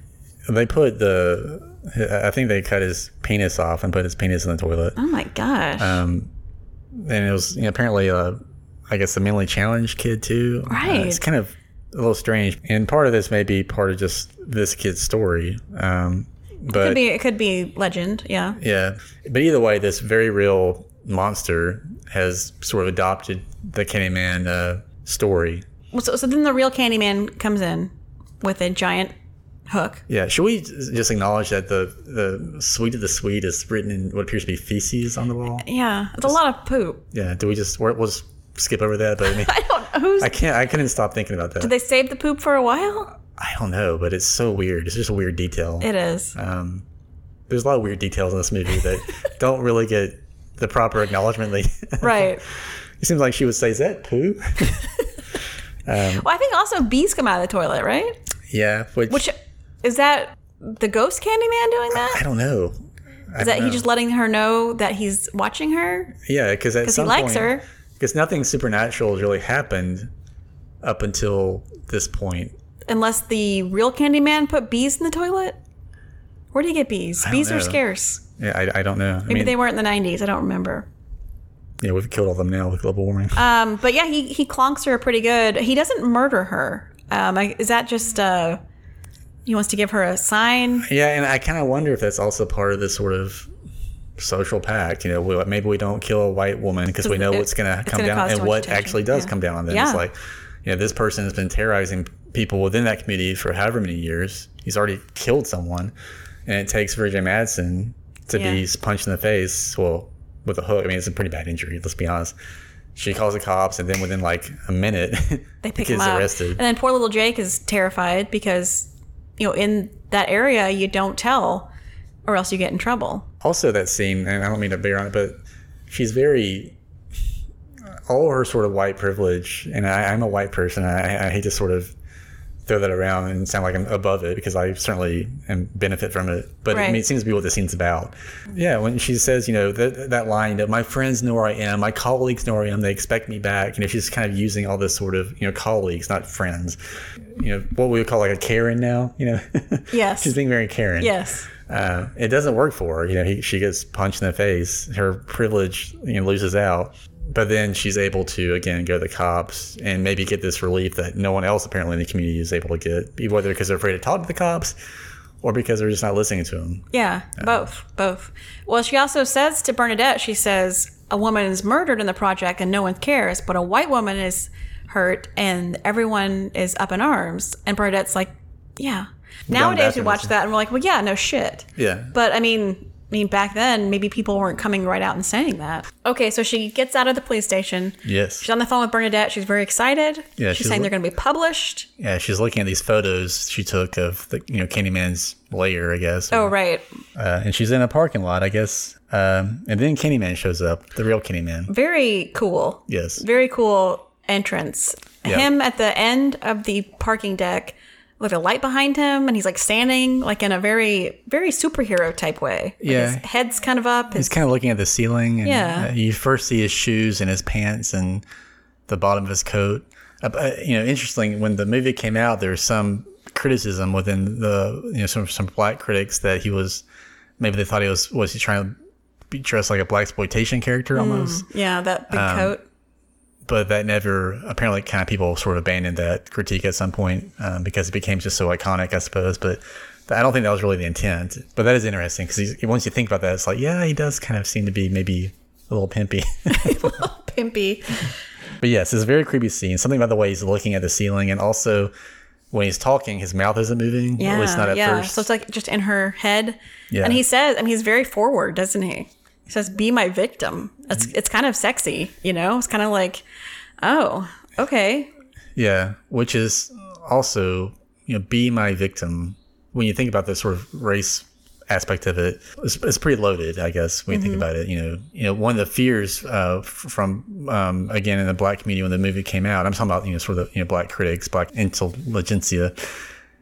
They put the. I think they cut his penis off and put his penis in the toilet. Oh my gosh! Um, and it was you know, apparently, uh, I guess, a mentally challenged kid too. Uh, Right. it's kind of a little strange, and part of this may be part of just this kid's story. Um, but could be it could be legend. Yeah. yeah, but either way, this very real monster has sort of adopted the Candyman uh, story. So, so then the real Candyman comes in with a giant hook. Yeah, should we just acknowledge that the the sweet of the sweet is written in what appears to be feces on the wall? Yeah, it's a lot of poop. Yeah, do we just we'll we'll just skip over that? But I mean, I don't know who's. I can't. I couldn't stop thinking about that. did they save the poop for a while? I don't know, but it's so weird. It's just a weird detail. It is. Um, there's a lot of weird details in this movie that don't really get the proper acknowledgement. They, Right. it seems like she would say, "Is that poo?" Well, I think also bees come out of the toilet, right? yeah, which, Which is that the ghost Candyman doing that? I don't know. Is that he just letting her know that he's watching her Yeah, because at because he likes point, her? Because nothing supernatural has really happened up until this point. Unless the real Candyman put bees in the toilet. Where do you get bees? Bees are scarce. Yeah, I, I don't know. I Maybe mean, they weren't in the '90s. I don't remember. yeah, we've killed all them now with global warming. Um, but yeah, he he clonks her pretty good. He doesn't murder her. Um, I, is that just uh, he wants to give her a sign? Yeah, and I kind of wonder if that's also part of this sort of social pact. You know, we, maybe we don't kill a white woman because we know it- what's going to come down and what actually does Yeah. come down on them. Yeah. It's like, you know, this person has been terrorizing people within that community for however many years. He's already killed someone, and it takes Virginia Madsen to be punched in the face. Well, with a hook. I mean, it's a pretty bad injury. Let's be honest. She calls the cops, and then within like a minute, They the pick him kid's up, arrested. and then poor little Jake is terrified because you know in that area you don't tell, or else you get in trouble. also that scene and i don't mean to bear on it but she's very all her sort of white privilege and I, i'm a white person I, I hate to sort of throw that around and sound like i'm above it because i certainly am benefit from it but I mean, it seems to be what the scene's about yeah when she says you know that, that line that my friends know where i am my colleagues know where i am they expect me back you know she's kind of using all this sort of you know colleagues not friends you know what we would call like a karen now you know Yes. she's being very karen Yes. uh, it doesn't work for her. You know, he, she gets punched in the face. Her privilege you know, loses out. But then she's able to again go to the cops and maybe get this relief that no one else apparently in the community is able to get, whether because they're afraid to talk to the cops or because they're just not listening to them. Yeah, both, both. Well, she also says to Bernadette, she says a woman is murdered in the project and no one cares, but a white woman is hurt and everyone is up in arms. And Bernadette's like, yeah. Nowadays we watch that and we're like, well, yeah, no shit. Yeah. But I mean, I mean, back then maybe people weren't coming right out and saying that. Okay, so she gets out of the police station. Yes. She's on the phone with Bernadette. She's very excited. Yeah, she's, she's saying li- they're going to be published. Yeah, she's looking at these photos she took of the you know Candyman's lair, I guess. Oh, right. Uh, and she's in a parking lot, I guess. Um, and then Candyman shows up, the real Candyman. Very cool. Yes. Very cool entrance. Yeah. Him at the end of the parking deck with a light behind him, and he's like standing like in a very, very superhero type way. Like, Yeah. his head's kind of up. His, He's kind of looking at the ceiling. And, Yeah. uh, you first see his shoes and his pants and the bottom of his coat. Uh, you know, interesting. When the movie came out, there was some criticism within the you know some some black critics that he was maybe they thought he was was he trying to be dressed like a blaxploitation character almost. yeah, that big Um, coat. But that never apparently kind of people sort of abandoned that critique at some point um, because it became just so iconic, I suppose. But I don't think that was really the intent. But that is interesting because once you think about that, it's like yeah, he does kind of seem to be maybe a little pimpy. a little Pimpy. but yes, it's a very creepy scene. Something about the way he's looking at the ceiling, and also when he's talking, his mouth isn't moving. Yeah. at least not at yeah. first. So it's like just in her head. Yeah. And he says, I mean, he's very forward, doesn't he? Says, be my victim. It's, it's kind of sexy, you know? It's kind of like, oh, okay. Yeah, which is also, you know, be my victim. When you think about the sort of race aspect of it, it's, it's pretty loaded, I guess. When you think about it, you know, you know, one of the fears uh, from um, again in the black community when the movie came out, I'm talking about you know sort of the, you know black critics, black intelligentsia,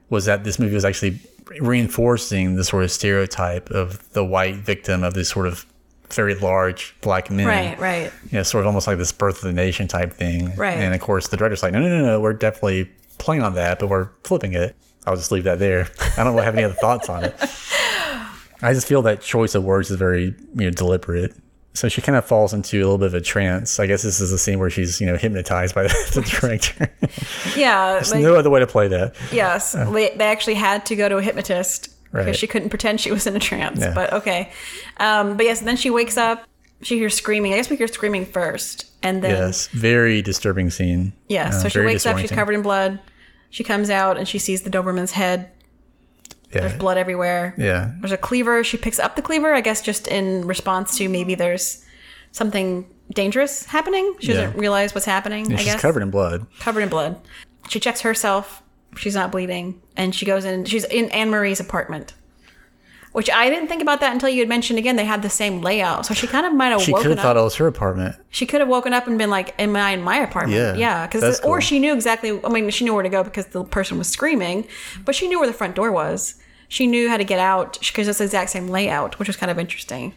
was that this movie was actually reinforcing the sort of stereotype of the white victim of this sort of very large black men Right, right. you know, sort of almost like this birth of the nation type thing. Right. And of course, the director's like, no, no, no, no, we're definitely playing on that, but we're flipping it. I'll just leave that there. I don't have any other thoughts on it. I just feel that choice of words is very, you know, deliberate. So she kind of falls into a little bit of a trance. I guess this is a scene where she's, you know, hypnotized by the, the director. Yeah. There's like- no other way to play that. Yes, um, they, they actually had to go to a hypnotist because she couldn't pretend she was in a trance. Yeah. But okay, um, but yes, then she wakes up. She hears screaming. I guess we hear screaming first, and then Yes. Very disturbing scene. yeah. Uh, so she wakes up. She's covered in blood. She comes out and she sees the Doberman's head. Yeah. There's blood everywhere. Yeah. There's a cleaver. She picks up the cleaver. I guess just in response to maybe there's something dangerous happening. She doesn't realize what's happening. And I she's guess covered in blood. covered in blood. She checks herself. She's not bleeding. And she goes in. She's in Anne Marie's apartment. Which I didn't think about that until you had mentioned again. They had the same layout, so she kind of might have She could have thought it was her apartment. she could have woken up and been like, "Am I in my apartment?" Yeah, yeah. Because or cool. she knew exactly. I mean, she knew where to go because the person was screaming, but she knew where the front door was. She knew how to get out because it's the exact same layout, which was kind of interesting.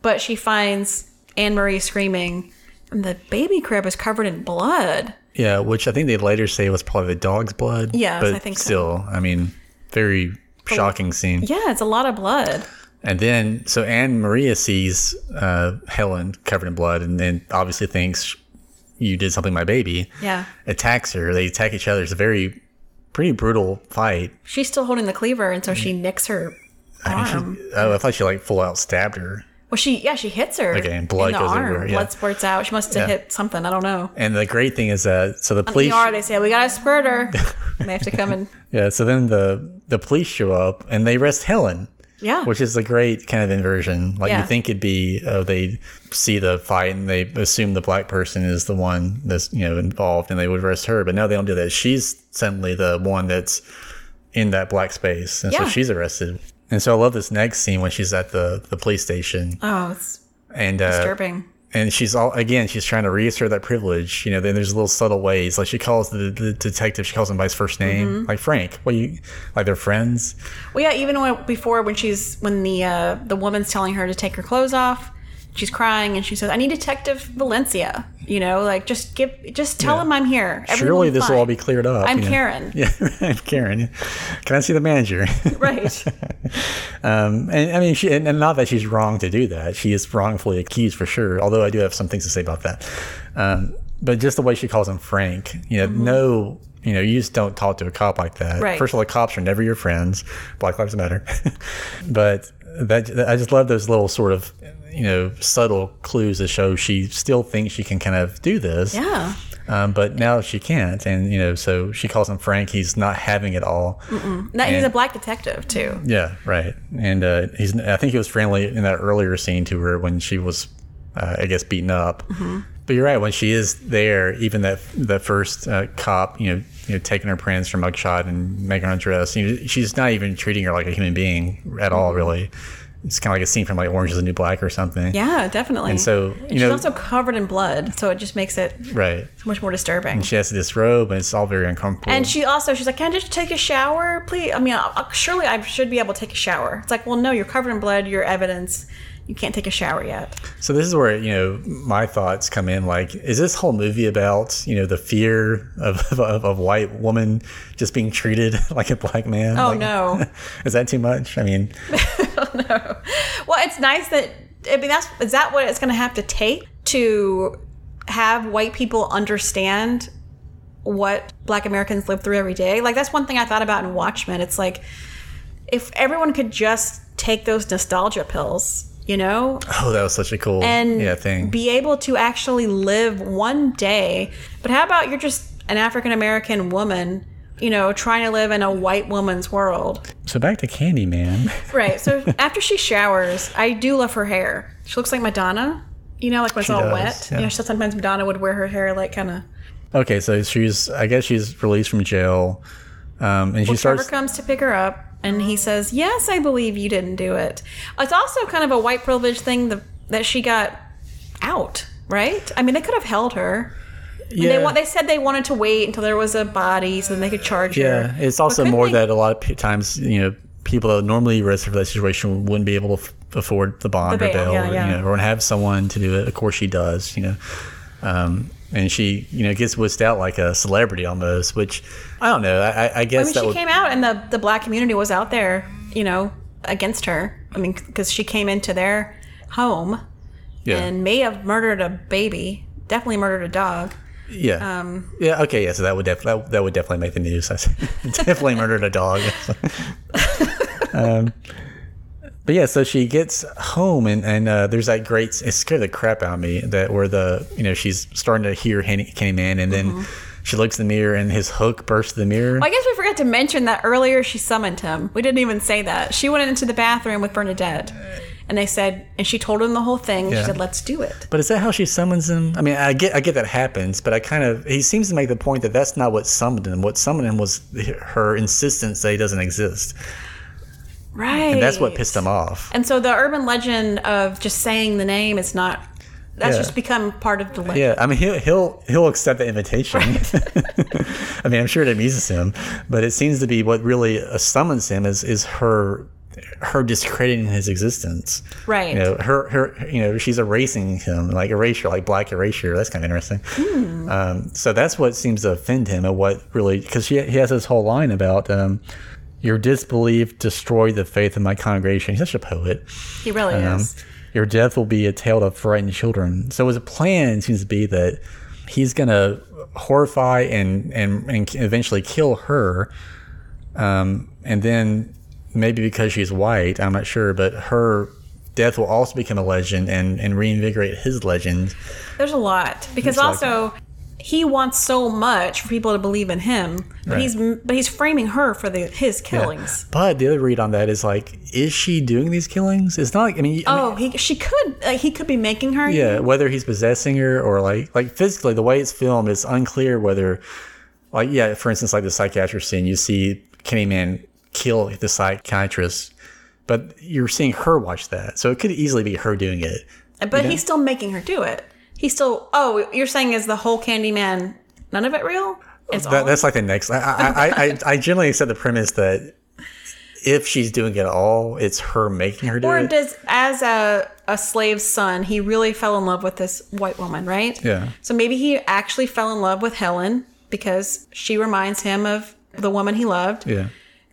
But she finds Anne Marie screaming, and the baby crib is covered in blood. Yeah, which I think they later say was probably the dog's blood. Yeah, but I think so. still, I mean, very shocking scene. Yeah, it's a lot of blood. And then, so Anne Maria sees uh, Helen covered in blood, and then obviously thinks you did something to my baby. Yeah. Attacks her. They attack each other. It's a very, pretty brutal fight. She's still holding the cleaver, and so she nicks her arm. Oh, I thought she like full out stabbed her. Well, she yeah, she hits her. Okay, and blood in the goes arm. everywhere, yeah. Blood spurts out. She must have Yeah. hit something. I don't know. And the great thing is that so the police. ER, they say we gotta squirt her. they have to come and Yeah. So then the the police show up and they arrest Helen. yeah, which is a great kind of inversion. Like Yeah. you think it'd be, oh, they see the fight and they assume the black person is the one that's you know involved, and they would arrest her. But no, they don't do that. She's suddenly the one that's in that black space, and so she's arrested. And so I love this next scene when she's at the the police station, oh, it's and uh, disturbing. and she's all again she's trying to reassert that privilege you know then there's little subtle ways like she calls the, the detective she calls him by his first name Mm-hmm. like frank what you like they're friends Well, yeah, even when, before when she's when the uh, the woman's telling her to take her clothes off, she's crying and she says, "I need Detective Valento." You know, like just give, just tell Yeah. him I'm here. Surely Everyone's this will all be cleared up. I'm you know? Karen. Yeah, I'm Karen. Can I see the manager? Right. Um, and I mean, she, and, and not that she's wrong to do that. She is wrongfully accused for sure. Although I do have some things to say about that. Um, but just the way she calls him Frank, you know, no, you know, you just don't talk to a cop like that. Mm-hmm. Right. First of all, the cops are never your friends. Black Lives Matter. but that I just love those little sort of, you know, subtle clues that show she still thinks she can kind of do this. Yeah. Um, but now she can't, and you know, so she calls him Frank. He's not having it all. Now he's And- a black detective too. Yeah, right. And uh, he's I think he was friendly in that earlier scene to her when she was, uh, I guess, beaten up. But you're right. When she is there, even that the first uh, cop, you know, you know, taking her prints from mugshot and making her undress, you know, she's not even treating her like a human being at all. Really, it's kind of like a scene from like Orange Is the New Black or something. Yeah, definitely. And so, And you she's know- also covered in blood, so it just makes it Right. so much more disturbing. And she has to disrobe, and it's all very uncomfortable. And she also, she's like, "Can I just take a shower, please?" I mean, i i surely I should be able to take a shower. It's like, well, no, you're covered in blood. You're evidence. You can't take a shower yet. So this is where you know my thoughts come in. Like, is this whole movie about you know the fear of of a white woman just being treated like a black man? Oh, Like, no. is that too much? I mean, no. Well, it's nice that I mean that's is that what it's going to have to take to have white people understand what Black Americans live through every day. Like that's one thing I thought about in Watchmen. It's like if everyone could just take those nostalgia pills, you know, oh, that was such a cool and yeah thing. be able to actually live one day. But how about you're just an African American woman, you know, trying to live in a white woman's world? so back to Candyman. Right. So after she showers, I do love her hair. She looks like Madonna. You know, like when it's She all does, wet. yeah. You know, so sometimes Madonna would wear her hair like kind of. okay, so she's I guess she's released from jail, um, and she Trevor starts. comes to pick her up, and he says, "Yes, I believe you didn't do it." It's also kind of a white privilege thing that that she got out. Right. I mean, they could have held her. Yeah, They want. They said they wanted to wait until there was a body so then they could charge yeah. her. Yeah, it's also more they- that a lot of times you know people that normally arrested for that situation wouldn't be able to f- afford the bond The or bail, bail, yeah, or, yeah. you know, or have someone to do it. Of course, she does. You know. Um, and she, you know, gets whisked out like a celebrity almost, which I don't know. I, I- guess I mean, she would. came out, and the the black community was out there, you know, against her. I mean, because she came into their home yeah, and may have murdered a baby, definitely murdered a dog. yeah, um, yeah. Okay, yeah. So that would def- that, that would definitely make the news. I definitely murdered a dog. um, but yeah, so she gets home and and uh, there's that great. It scared the crap out of me that where the you know she's starting to hear Kenny, Candyman and then. She looks in the mirror and his hook bursts the mirror. Mm-hmm. Well, I guess we forgot to mention that earlier she summoned him. We didn't even say that. She went into the bathroom with Bernadette, and they said, and she told him the whole thing. Yeah. She said, "Let's do it." But is that how she summons him? I mean, I get, I get that happens, but I kind of, he seems to make the point that that's not what summoned him. What summoned him was her insistence that he doesn't exist, Right. and that's what pissed him off. And so the urban legend of just saying the name is not. That's Yeah. just become part of the legend. Yeah, I mean, he'll he'll he'll accept the invitation. I mean, I'm sure it amuses him, but it seems to be what really summons him is is her her discrediting his existence. Right. You know, her her you know she's erasing him like erasure, like black erasure. That's kind of interesting. Hmm. Um, so that's what seems to offend him, and what really because he he has this whole line about. Um, your disbelief destroyed the faith of my congregation. He's such a poet. He really Um, is. your death will be a tale to frighten children. So his plan seems to be that he's going to horrify and, and, and eventually kill her. Um, and then maybe because she's white, I'm not sure, but her death will also become a legend and, and reinvigorate his legend. There's a lot because like- also he wants so much for people to believe in him, but Right. he's but he's framing her for the his killings. But the other read on that is like, is she doing these killings? It's not like, I mean, I oh, mean Oh, he she could like, he could be making her. Yeah, whether he's possessing her or like like physically, the way it's filmed, it's unclear whether like yeah, for instance, like the psychiatrist scene, you see Candyman kill the psychiatrist, but you're seeing her watch that, so it could easily be her doing it. but he's still making her do it. He's still. Oh, you're saying is the whole Candyman none of it real? It's That, all that's like the next. I I, I I generally accept the premise that if she's doing it all, it's her making her do Or it. does as a a slave's son, he really fell in love with this white woman, right? Yeah. So maybe he actually fell in love with Helen because she reminds him of the woman he loved. yeah.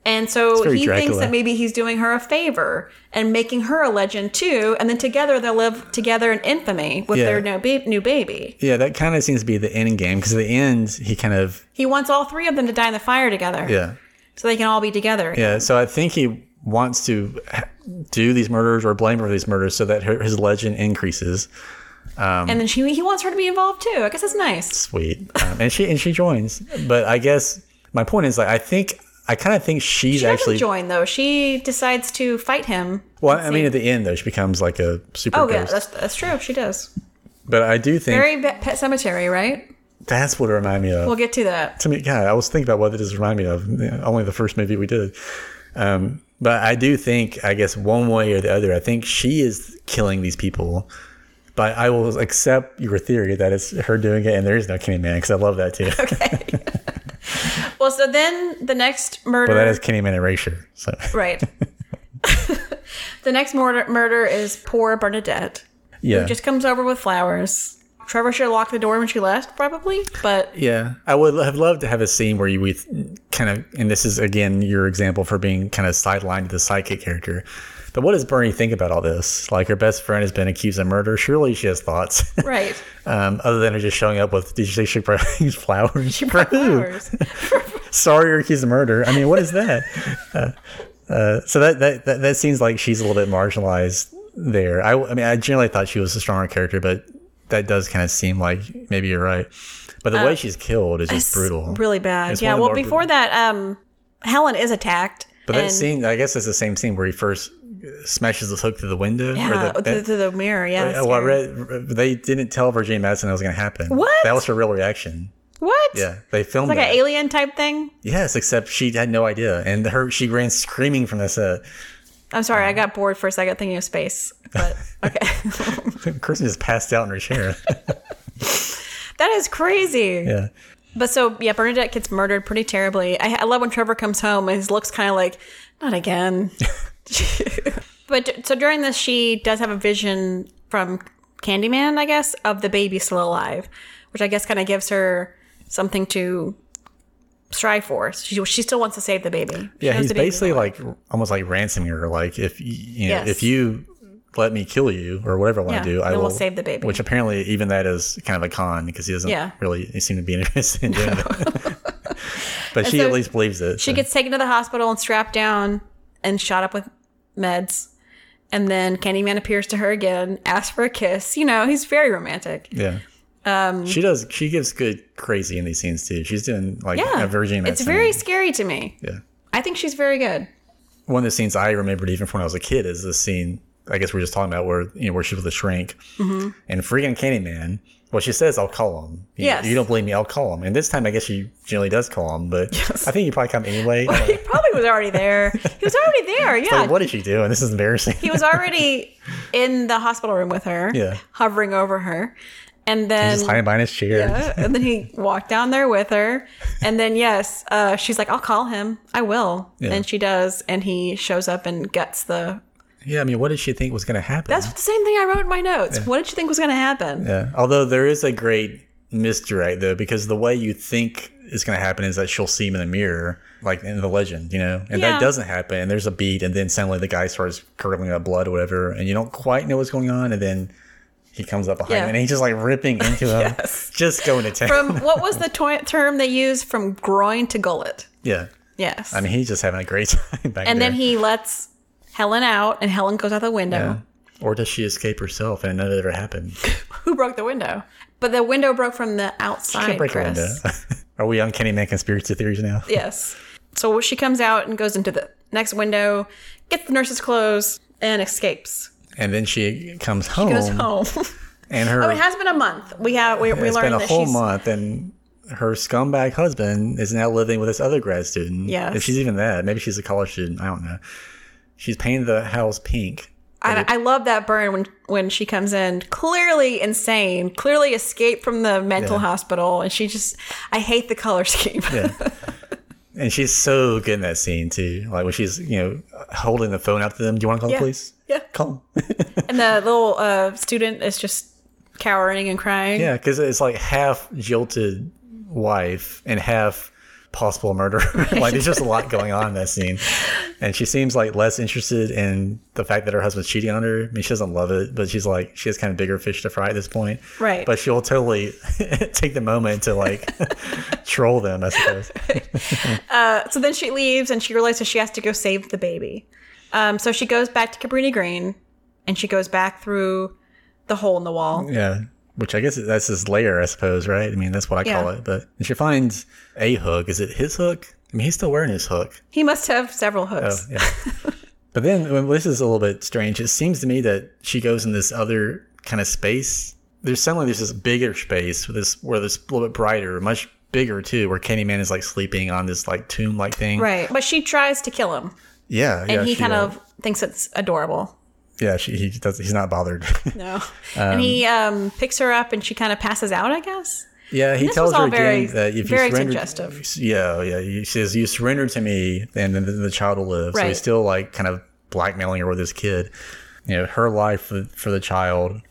And so he thinks that maybe he's doing her a favor and making her a legend too. And then together they'll live together in infamy with Yeah. their no ba- new baby. Yeah, that kind of seems to be the end game because at the end he kind of He wants all three of them to die in the fire together. yeah So they can all be together. yeah. So I think he wants to do these murders or blame her for these murders so that her, his legend increases. And then she he wants her to be involved too. I guess that's nice. Sweet, um, and she and she joins. But I guess my point is like I think I kind of think she's She doesn't actually. join though. She decides to fight him. well, I mean, at the end though, she becomes like a super Oh yeah, that's that's true. She does. but I do think Very Pet Pet Sematary, right? that's what it reminded me of. We'll get to that. to me, God, I was thinking about what it does remind me of. Only the first movie we did. Um, but I do think, I guess, one way or the other, I think she is killing these people. But I will accept your theory that it's her doing it, and there is no Candyman because I love that too. Well, so then the next murder. but that is Candyman erasure. So right. the next murder murder is poor Bernadette. yeah, Who just comes over with flowers. Trevor should have locked the door when she left, probably. But yeah. I would have loved to have a scene where you we kind of, and this is again your example for being kind of sidelined to the psychic character. But what does Bernie think about all this? Like her best friend has been accused of murder. Surely she has thoughts. right. um, other than her just showing up with did you say she brought these flowers? She Flowers. Sorry, you're accused of murder. I mean, what is that? uh, uh, so that, that that that seems like she's a little bit marginalized there. I, I mean, I generally thought she was a stronger character, but that does kind of seem like maybe you're right. But the way she's killed is just brutal. Really bad. It's yeah. one of the Well, before brutal- that, um, Helen is attacked. But that scene, I guess, it's the same scene where he first smashes the hook through the window. Yeah, or the, oh, to, that- the mirror. Yeah. Uh, well, I read they didn't tell Virginia Madsen that was going to happen. What? That was her real reaction. What? Yeah, they filmed Like that. an alien type thing. Yes, except she had no idea, and her she ran screaming from the set. I'm sorry, I uh-huh. got bored for a second thinking of space. But okay. Kirsten just passed out in her chair. that is crazy. yeah, But so yeah, Bernadette gets murdered pretty terribly. I, I love when Trevor comes home and his looks kind of like, not again. but so during this, she does have a vision from Candyman, I guess, of the baby still alive, which I guess kind of gives her something to strive for. She she still wants to save the baby. She yeah. He's basically like almost like ransoming her. Like if you, you know, Yes. if you let me kill you or whatever I want Yeah, to do, I will we'll save the baby. Which apparently even that is kind of a con because he doesn't Yeah. really seem to be interested in doing it. but she so at least believes it. She so. gets taken to the hospital and strapped down and shot up with meds. And then Candyman appears to her again, asks for a kiss. You know, he's very romantic. yeah. Um, she does. She gives good crazy in these scenes too. She's doing like Yeah. a Virgin. It's very scary to me. yeah. I think she's very good. one of the scenes I remembered even from when I was a kid is this scene. I guess we are just talking about where you know where she's with the shrink Mm-hmm. and freaking Candyman. Well, she says, "I'll call him." You, Yes. you don't believe me? I'll call him. And this time, I guess she generally does call him, but I think he probably come anyway. He probably was already there. He was already there. Yeah. like, what is she doing? This is embarrassing. he was already in the hospital room with her, Yeah. hovering over her. And then Just hiding behind his chair. Yeah, and then he walked down there with her. And then, yes, uh, she's like, I'll call him. I will. Yeah. And she does. And he shows up and gets the. Yeah, I mean, what did she think was going to happen? That's the same thing I wrote in my notes. What did you think was going to happen? Yeah. Although there is a great misdirect though, because the way you think is going to happen is that she'll see him in the mirror, like in the legend, you know, and Yeah. that doesn't happen. And there's a beat, and then suddenly the guy starts curdling up blood or whatever, and you don't quite know what's going on, and then he comes up behind Yeah. him, and he's just like ripping into him, Yes. just going to town. From what was the to- term they used? From groin to gullet. yeah. Yes. I mean, he's just having a great time back and there. then he lets Helen out, and Helen goes out the window. Yeah. Or does she escape herself and none of it ever happened? Who broke the window? But the window broke from the outside. Can't break Chris. window. Are we on Candyman conspiracy theories now? Yes. So she comes out and goes into the next window, gets the nurse's clothes, and escapes. And then she comes home, Goes home. and her oh, it has been a month. We have we, we it's learned been a whole she's month, and her scumbag husband is now living with this other grad student. Yes. if she's even that, maybe she's a college student. I don't know. She's painted the house pink. I, I love that burn when when she comes in, clearly insane, clearly escaped from the mental Yeah. hospital, and she just I hate the color scheme. Yeah. And she's so good in that scene too. Like when she's, you know, holding the phone out to them. Do you want to call Yeah. the police? Yeah. Call them. And the little uh, student is just cowering and crying. yeah, because it's like half jilted wife and half possible murder. like there's just a lot going on in that scene. And she seems like less interested in the fact that her husband's cheating on her. I mean, she doesn't love it, but she's like, she has kind of bigger fish to fry at this point. Right. But she'll totally take the moment to like troll them, I suppose. So then she leaves and she realizes she has to go save the baby. Um, so she goes back to Cabrini Green and she goes back through the hole in the wall. Yeah. Which I guess that's his lair, I suppose, right? I mean, that's what I call it. But she finds a hook. Is it his hook? I mean, he's still wearing his hook. He must have several hooks. Oh, yeah. but then well, this is a little bit strange. It seems to me that she goes in this other kind of space. There's suddenly there's this bigger space with this where this a little bit brighter, much bigger too, where Candyman is like sleeping on this like tomb like thing. Right. But she tries to kill him Yeah. and yeah, he kind uh, of thinks it's adorable. Yeah, she, he does. He's not bothered. No. and he um, picks her up and she kind of passes out, I guess. Yeah, he tells her all again very- that if very you surrender, suggestive. yeah, yeah, he says you surrender to me, and then the, child will live. So he's still like kind of blackmailing her with his kid, you know, her life for, for the child,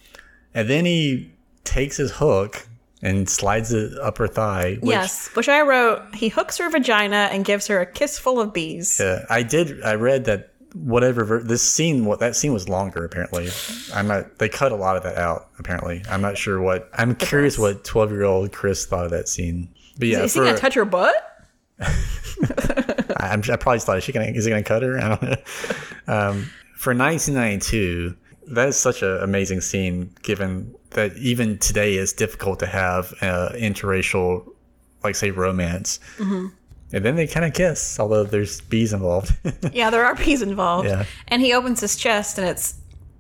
and then he takes his hook and slides it up her thigh. Which, yes. Which I wrote, he hooks her vagina and gives her a kiss full of bees. uh, I did. I read that whatever ver- this scene, what that scene was longer. Apparently, I'm not. They cut a lot of that out. Apparently, I'm not sure what. I'm curious what 12 year old Chris thought of that scene. But yeah, Is he for- to touch her butt? I, I'm, I probably thought, is she gonna is he gonna cut her? I don't know. Um, for 1992, that is such an amazing scene. Given that even today it's difficult to have uh, interracial, like say romance, Mm-hmm. And then they kind of kiss, although there's bees involved. Yeah, there are bees involved. Yeah. And he opens his chest and it's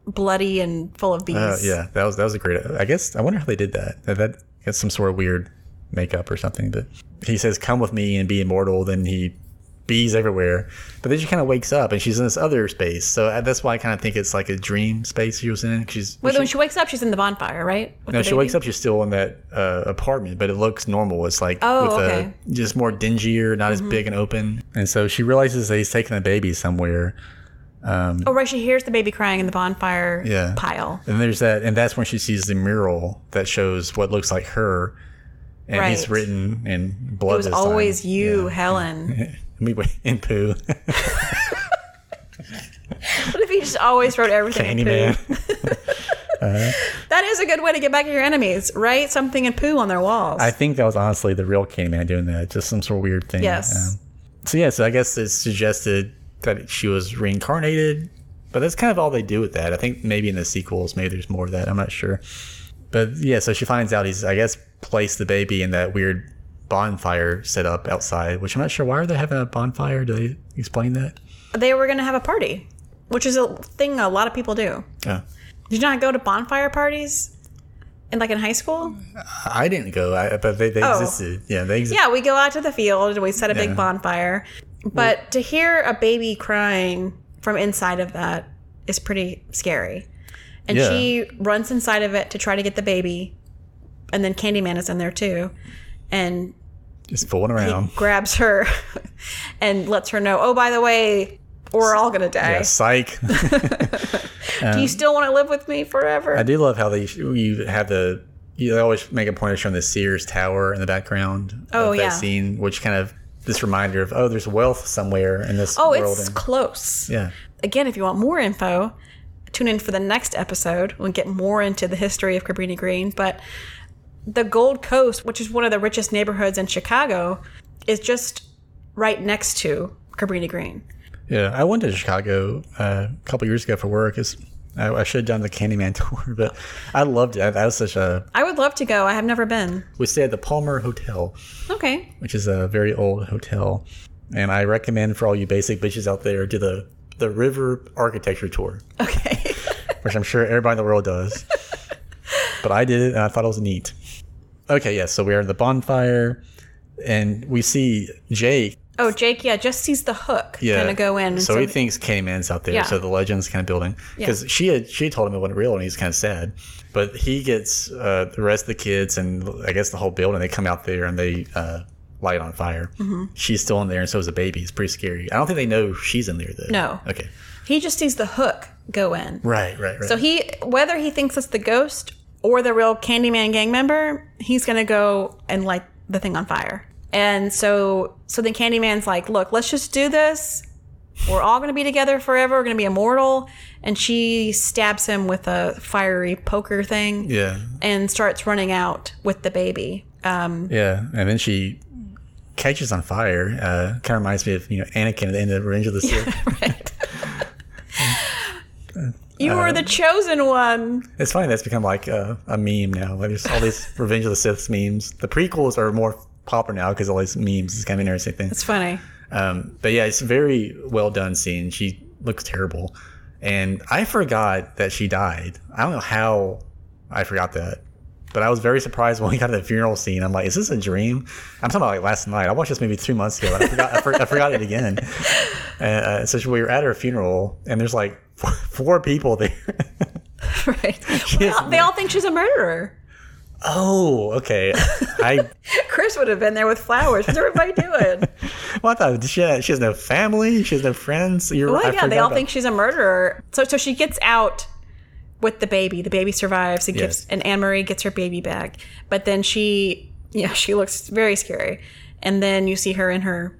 bloody and full of bees. Uh, yeah, that was that was a great. I guess I wonder how they did that. That, that got some sort of weird makeup or something. But he says, "Come with me and be immortal." Then he bees everywhere. But then she kind of wakes up and she's in this other space. So uh, that's why I kind of think it's like a dream space she was in. She's Wait, when she wakes up, she's in the bonfire, right? With no, she wakes up. She's still in that uh, apartment, but it looks normal. It's like Oh, with okay. Mm-hmm. a just more dingier, not as big and open. And so she realizes that he's taking the baby somewhere. Oh, right. She hears the baby crying in the bonfire Yeah. pile. And there's that, and that's when she sees the mural that shows what looks like her, and he's written in blood. It was this time. always you, Helen. Me in poo, what if he just always wrote everything in Candyman. poo? That is a good way to get back at your enemies. Write something in poo on their walls. I think that was honestly the real Candyman doing that, just some sort of weird thing. Yes. Um, so yeah, so I guess it suggested that she was reincarnated, but that's kind of all they do with that. I think maybe in the sequels, maybe there's more of that. I'm not sure. But yeah, so she finds out he's, I guess, placed the baby in that weird bonfire set up outside, which I'm not sure why are they having a bonfire. Do they explain that? they were going to have a party, which is a thing a lot of people do. Yeah. Did you not go to bonfire parties? In like in high school? I didn't go, I, but they, they Oh. existed. Yeah, they existed. Yeah, we go out to the field and we set a Yeah. big bonfire. But to hear a baby crying from inside of that is pretty scary. And Yeah. she runs inside of it to try to get the baby. And then Candyman is in there too. And Just fooling he around. grabs her and lets her know, oh, by the way, we're all to die. Yeah, psych. Do you um, still want to live with me forever? I do love how they you have the you always make a point of showing the Sears Tower in the background. Oh, of that yeah. scene, which kind of this reminder of oh, there's wealth somewhere in this oh, world. it's and- close. yeah, Again, if you want more info, tune in for the next episode. We'll get more into the history of Cabrini Green. But the Gold Coast, which is one of the richest neighborhoods in Chicago, is just right next to Cabrini Green. yeah. I went to Chicago uh, a couple years ago for work. It's, I, I should have done the Candyman tour, but I loved it. That was such a. I would love to go. I have never been. We stayed at the Palmer Hotel, Okay. which is a very old hotel, and I recommend for all you basic bitches out there do the the River Architecture Tour. Okay. which I'm sure everybody in the world does. but I did it and I thought it was neat. Okay, yes, so we are in the bonfire and we see Jake. oh, Jake, yeah, just sees the hook Yeah. kind of go in. and So, he thinks Candyman's out there. Yeah. So the legend's kind of building. Because she had she told him it wasn't real and he's kind of sad. But he gets uh, the rest of the kids and I guess the whole building, they come out there and they uh, light on fire. She's still in there, and so is the baby. It's pretty scary. I don't think they know she's in there though. No. Okay. He just sees the hook go in. Right. Right. Right. So he, whether he thinks it's the ghost or the real Candyman gang member, he's gonna go and light the thing on fire. And so, so then Candyman's like, "Look, let's just do this. We're all gonna be together forever. We're gonna be immortal." And she stabs him with a fiery poker thing yeah. and starts running out with the baby. Um, Yeah. And then she catches on fire. Uh, kind of reminds me of you know Anakin at the end of Revenge of the Sith. right. you were the chosen one. It's funny that's become like a, a meme now. Like there's all these Revenge of the Sith memes. The prequels are more popular now because all these memes is kind of an interesting thing. It's funny. Um, but yeah, it's a very well done scene. She looks terrible, and I forgot that she died. I don't know how I forgot that, but I was very surprised when we got to the funeral scene. I'm like, is this a dream? I'm talking about like last night. I watched this maybe three months ago. And I forgot. I, for, I forgot it again. Uh, so we were at her funeral, and there's like four, four people there. Right. Well, they all think she's a murderer. oh, okay. I Chris would have been there with flowers. What's everybody doing? well, I thought she, had, she has no family. She has no friends. You're, Well, I yeah, they all about- think she's a murderer. So, so she gets out with the baby. The baby survives and gives, Yes. and Anne Marie gets her baby back. But then she, yeah, she looks very scary. And then you see her in her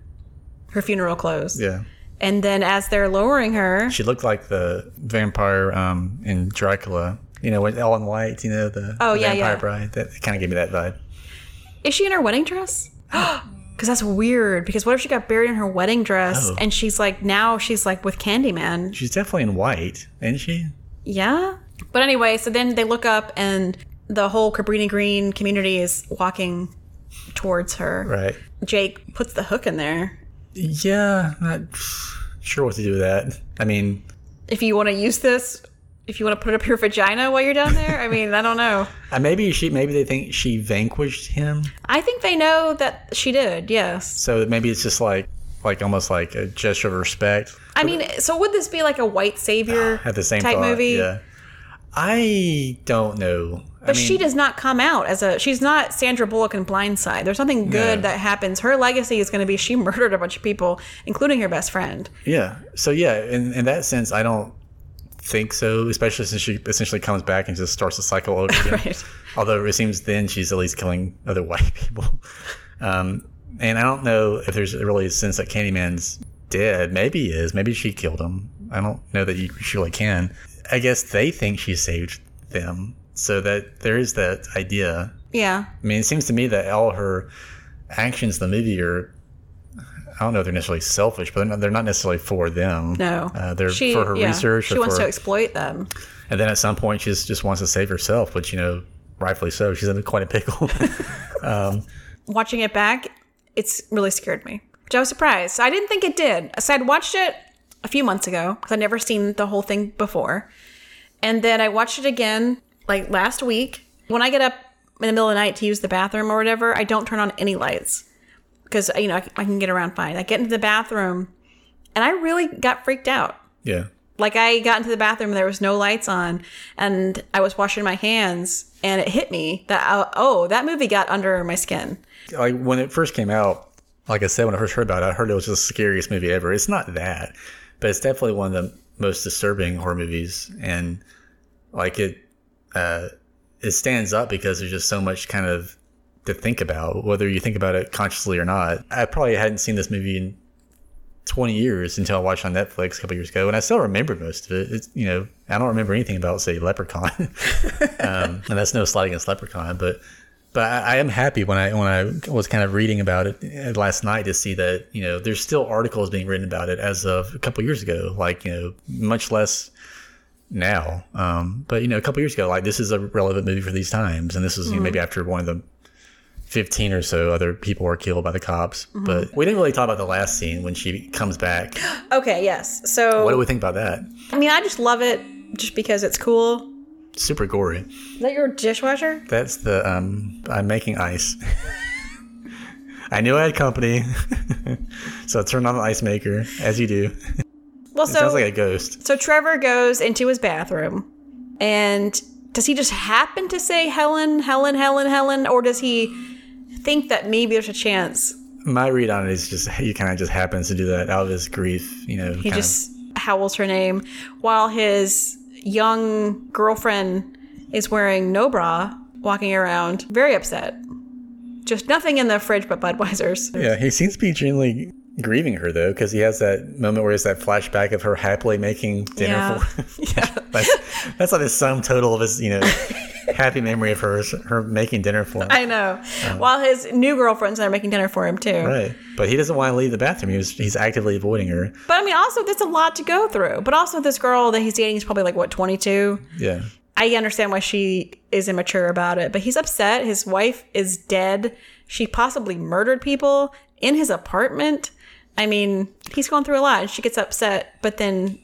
her funeral clothes. Yeah. And then as they're lowering her, She looked like the vampire um, in Dracula. You know, with all in white. You know the, Oh, the yeah, vampire yeah. bride. That kind of gave me that vibe. is she in her wedding dress? Because that's weird. Because what if she got buried in her wedding dress Oh. and she's like now she's like with Candyman? She's definitely in white, isn't she? Yeah. But anyway, so then they look up and the whole Cabrini Green community is walking towards her. Right. Jake puts the hook in there. Yeah, not sure what to do with that. I mean, If you want to use this, if you want to put it up your vagina while you're down there, I mean, I don't know. uh, maybe she, maybe they think she vanquished him, I think they know that she did, yes. so maybe it's just like, like almost like a gesture of respect. I mean, so would this be like a white savior At the same type thought, movie? yeah. I don't know. I But mean, she does not come out as a. She's not Sandra Bullock in Blindside. There's nothing good No. that happens. Her legacy is going to be she murdered a bunch of people, including her best friend. Yeah. So yeah, in in that sense, I don't think so. Especially since she essentially comes back and just starts the cycle over again. Right. Although it seems then she's at least killing other white people. Um, and I don't know if there's really a sense that Candyman's dead. Maybe he is. Maybe she killed him. I don't know that you surely can. I guess they think she saved them. So that there is that idea. Yeah. I mean, it seems to me that all her actions in the movie are. I don't know if they're necessarily selfish, but they're not, they're not necessarily for them. No. uh, they're She- for her yeah, research. She or wants for, to exploit them. and then at some point, she just, just wants to save herself, which you know, rightfully so. She's in quite a pickle. Watching it back, it's really scared me, which I was surprised. I didn't think it did. So I'd watched it a few months ago because I'd never seen the whole thing before. And then I watched it again like last week. When I get up in the middle of the night to use the bathroom or whatever, I don't turn on any lights because, you know, I, I can get around fine. I get into the bathroom and I really got freaked out. yeah. Like I got into the bathroom and there was no lights on and I was washing my hands and it hit me that uh, oh that movie got under my skin. like when it first came out, like I said, when I first heard about it, I heard it was the scariest movie ever. It's not that, but it's definitely one of the most disturbing horror movies, and like it, uh, it stands up because there's just so much kind of to think about, whether you think about it consciously or not. I probably hadn't seen this movie in 20 years until I watched on Netflix a couple years ago, and I still remember most of it. It's you know I don't remember anything about say Leprechaun, um, and that's no slight against Leprechaun, but but I, I am happy when I when I was kind of reading about it uh, last night to see that you know there's still articles being written about it as of a couple years ago, like you know much less now, um, but you know a couple years ago, like this is a relevant movie for these times, and this was you know, maybe after one of the 15 or so other people were killed by the cops. But we didn't really talk about the last scene when she comes back. Okay, yes. So What do we think about that? I mean, I just love it just because it's cool. Super gory. Is that your dishwasher? That's the um I'm making ice. I knew I had company. so I turned on the ice maker, as you do. It Well, so sounds like a ghost. so Trevor goes into his bathroom, and does he just happen to say Helen, Helen, Helen, Helen, or does he think that maybe there's a chance My read on it is just he kind of just happens to do that out of his grief. You know, He just howls her name while his young girlfriend is wearing no bra, walking around, very upset. Just nothing in the fridge but Budweiser's. Yeah, he seems to be genuinely grieving her though, because he has that moment where it's that flashback of her happily making dinner Yeah. for. yeah, that's, that's like the sum total of his, you know, happy memory of hers, her making dinner for him. I know. Uh-huh. While his new girlfriend's there making dinner for him too. Right, but he doesn't want to leave the bathroom. He was, he's actively avoiding her. But I mean, also, that's a lot to go through. But also, this girl that he's dating is probably like, what, 22? Yeah, I understand why she is immature about it, but he's upset. His wife is dead. She possibly murdered people in his apartment. I mean, he's going through a lot. And she gets upset, but then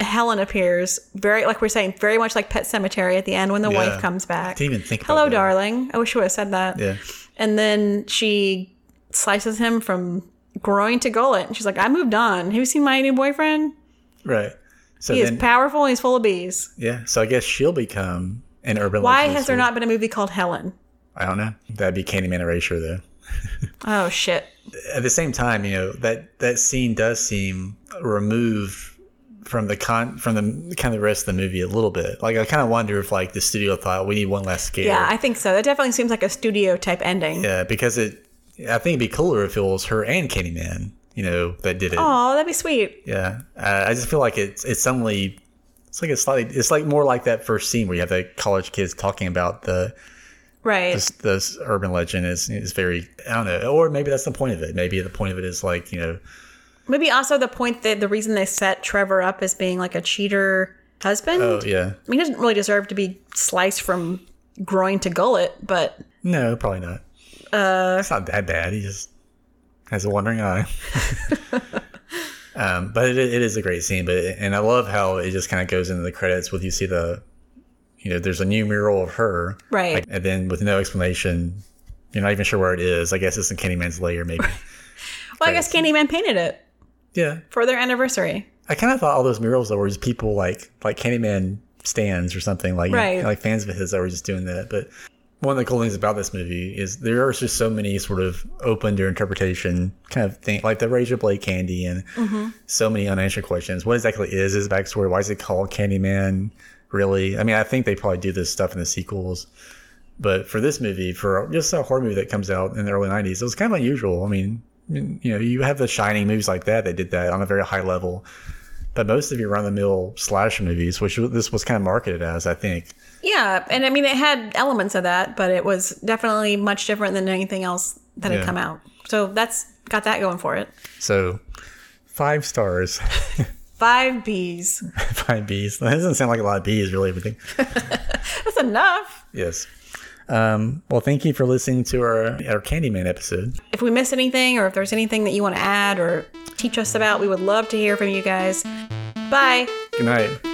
Helen appears very, like we're saying, very much like Pet Sematary at the end when the Yeah. wife comes back. didn't even think Hello, darling. I wish I would have said that. yeah. And then she slices him from groin to gullet. And she's like, I moved on. Have you seen my new boyfriend? Right. So He then, is powerful and he's full of bees. yeah. So I guess she'll become an urban. Why has there not been a movie called Helen? I don't know. That'd be Candyman erasure though. Oh, shit. At the same time, you know that that scene does seem removed from the con from the kind of the rest of the movie a little bit. Like I kind of wonder if like the studio thought we need one last scare. Yeah, I think so. That definitely seems like a studio type ending. Yeah, because it. I think it'd be cooler if it was her and Candyman. You know that did it. Oh, that'd be sweet. Yeah, uh, I just feel like it's it's suddenly it's like a slightly it's like more like that first scene where you have the college kids talking about the Right. this, this urban legend is is very I don't know or maybe that's the point of it. Maybe the point of it is like you know Maybe also the point that the reason they set Trevor up as being like a cheater husband. oh yeah I mean, he doesn't really deserve to be sliced from groin to gullet, but no probably not. Uh, it's not that bad. He just has a wandering eye. um, but it, it is a great scene. But and I love how it just kind of goes into the credits with you see the you know there's a new mural of her Right. like, and then with no explanation. You're not even sure where it is. I guess it's in Candyman's lair, maybe. well, I guess Candyman painted it yeah, for their anniversary. I kind of thought all those murals though were just people like like Candyman stands or something like Right. like fans of his that were just doing that. But one of the cool things about this movie is there are just so many sort of open to interpretation kind of thing, like the Razor Blade Candy and mm-hmm. so many unanswered questions. What exactly is his backstory? Why is it called Candyman? Really? I mean, I think they probably do this stuff in the sequels. But for this movie, for just a horror movie that comes out in the early '90s, it was kind of unusual. I mean, you know, you have the Shining movies like that They did that on a very high level, but most of your run-of-the-mill slasher movies, which this was kind of marketed as, I think, Yeah, and I mean, it had elements of that, but it was definitely much different than anything else that had Yeah. come out. So that's got that going for it. so five stars, Five B's. five B's. That doesn't sound like a lot of B's, really. Everything. That's enough. yes. Um, well, thank you for listening to our our Candyman episode. If we miss anything, or if there's anything that you want to add or teach us about, we would love to hear from you guys. Bye. Good night.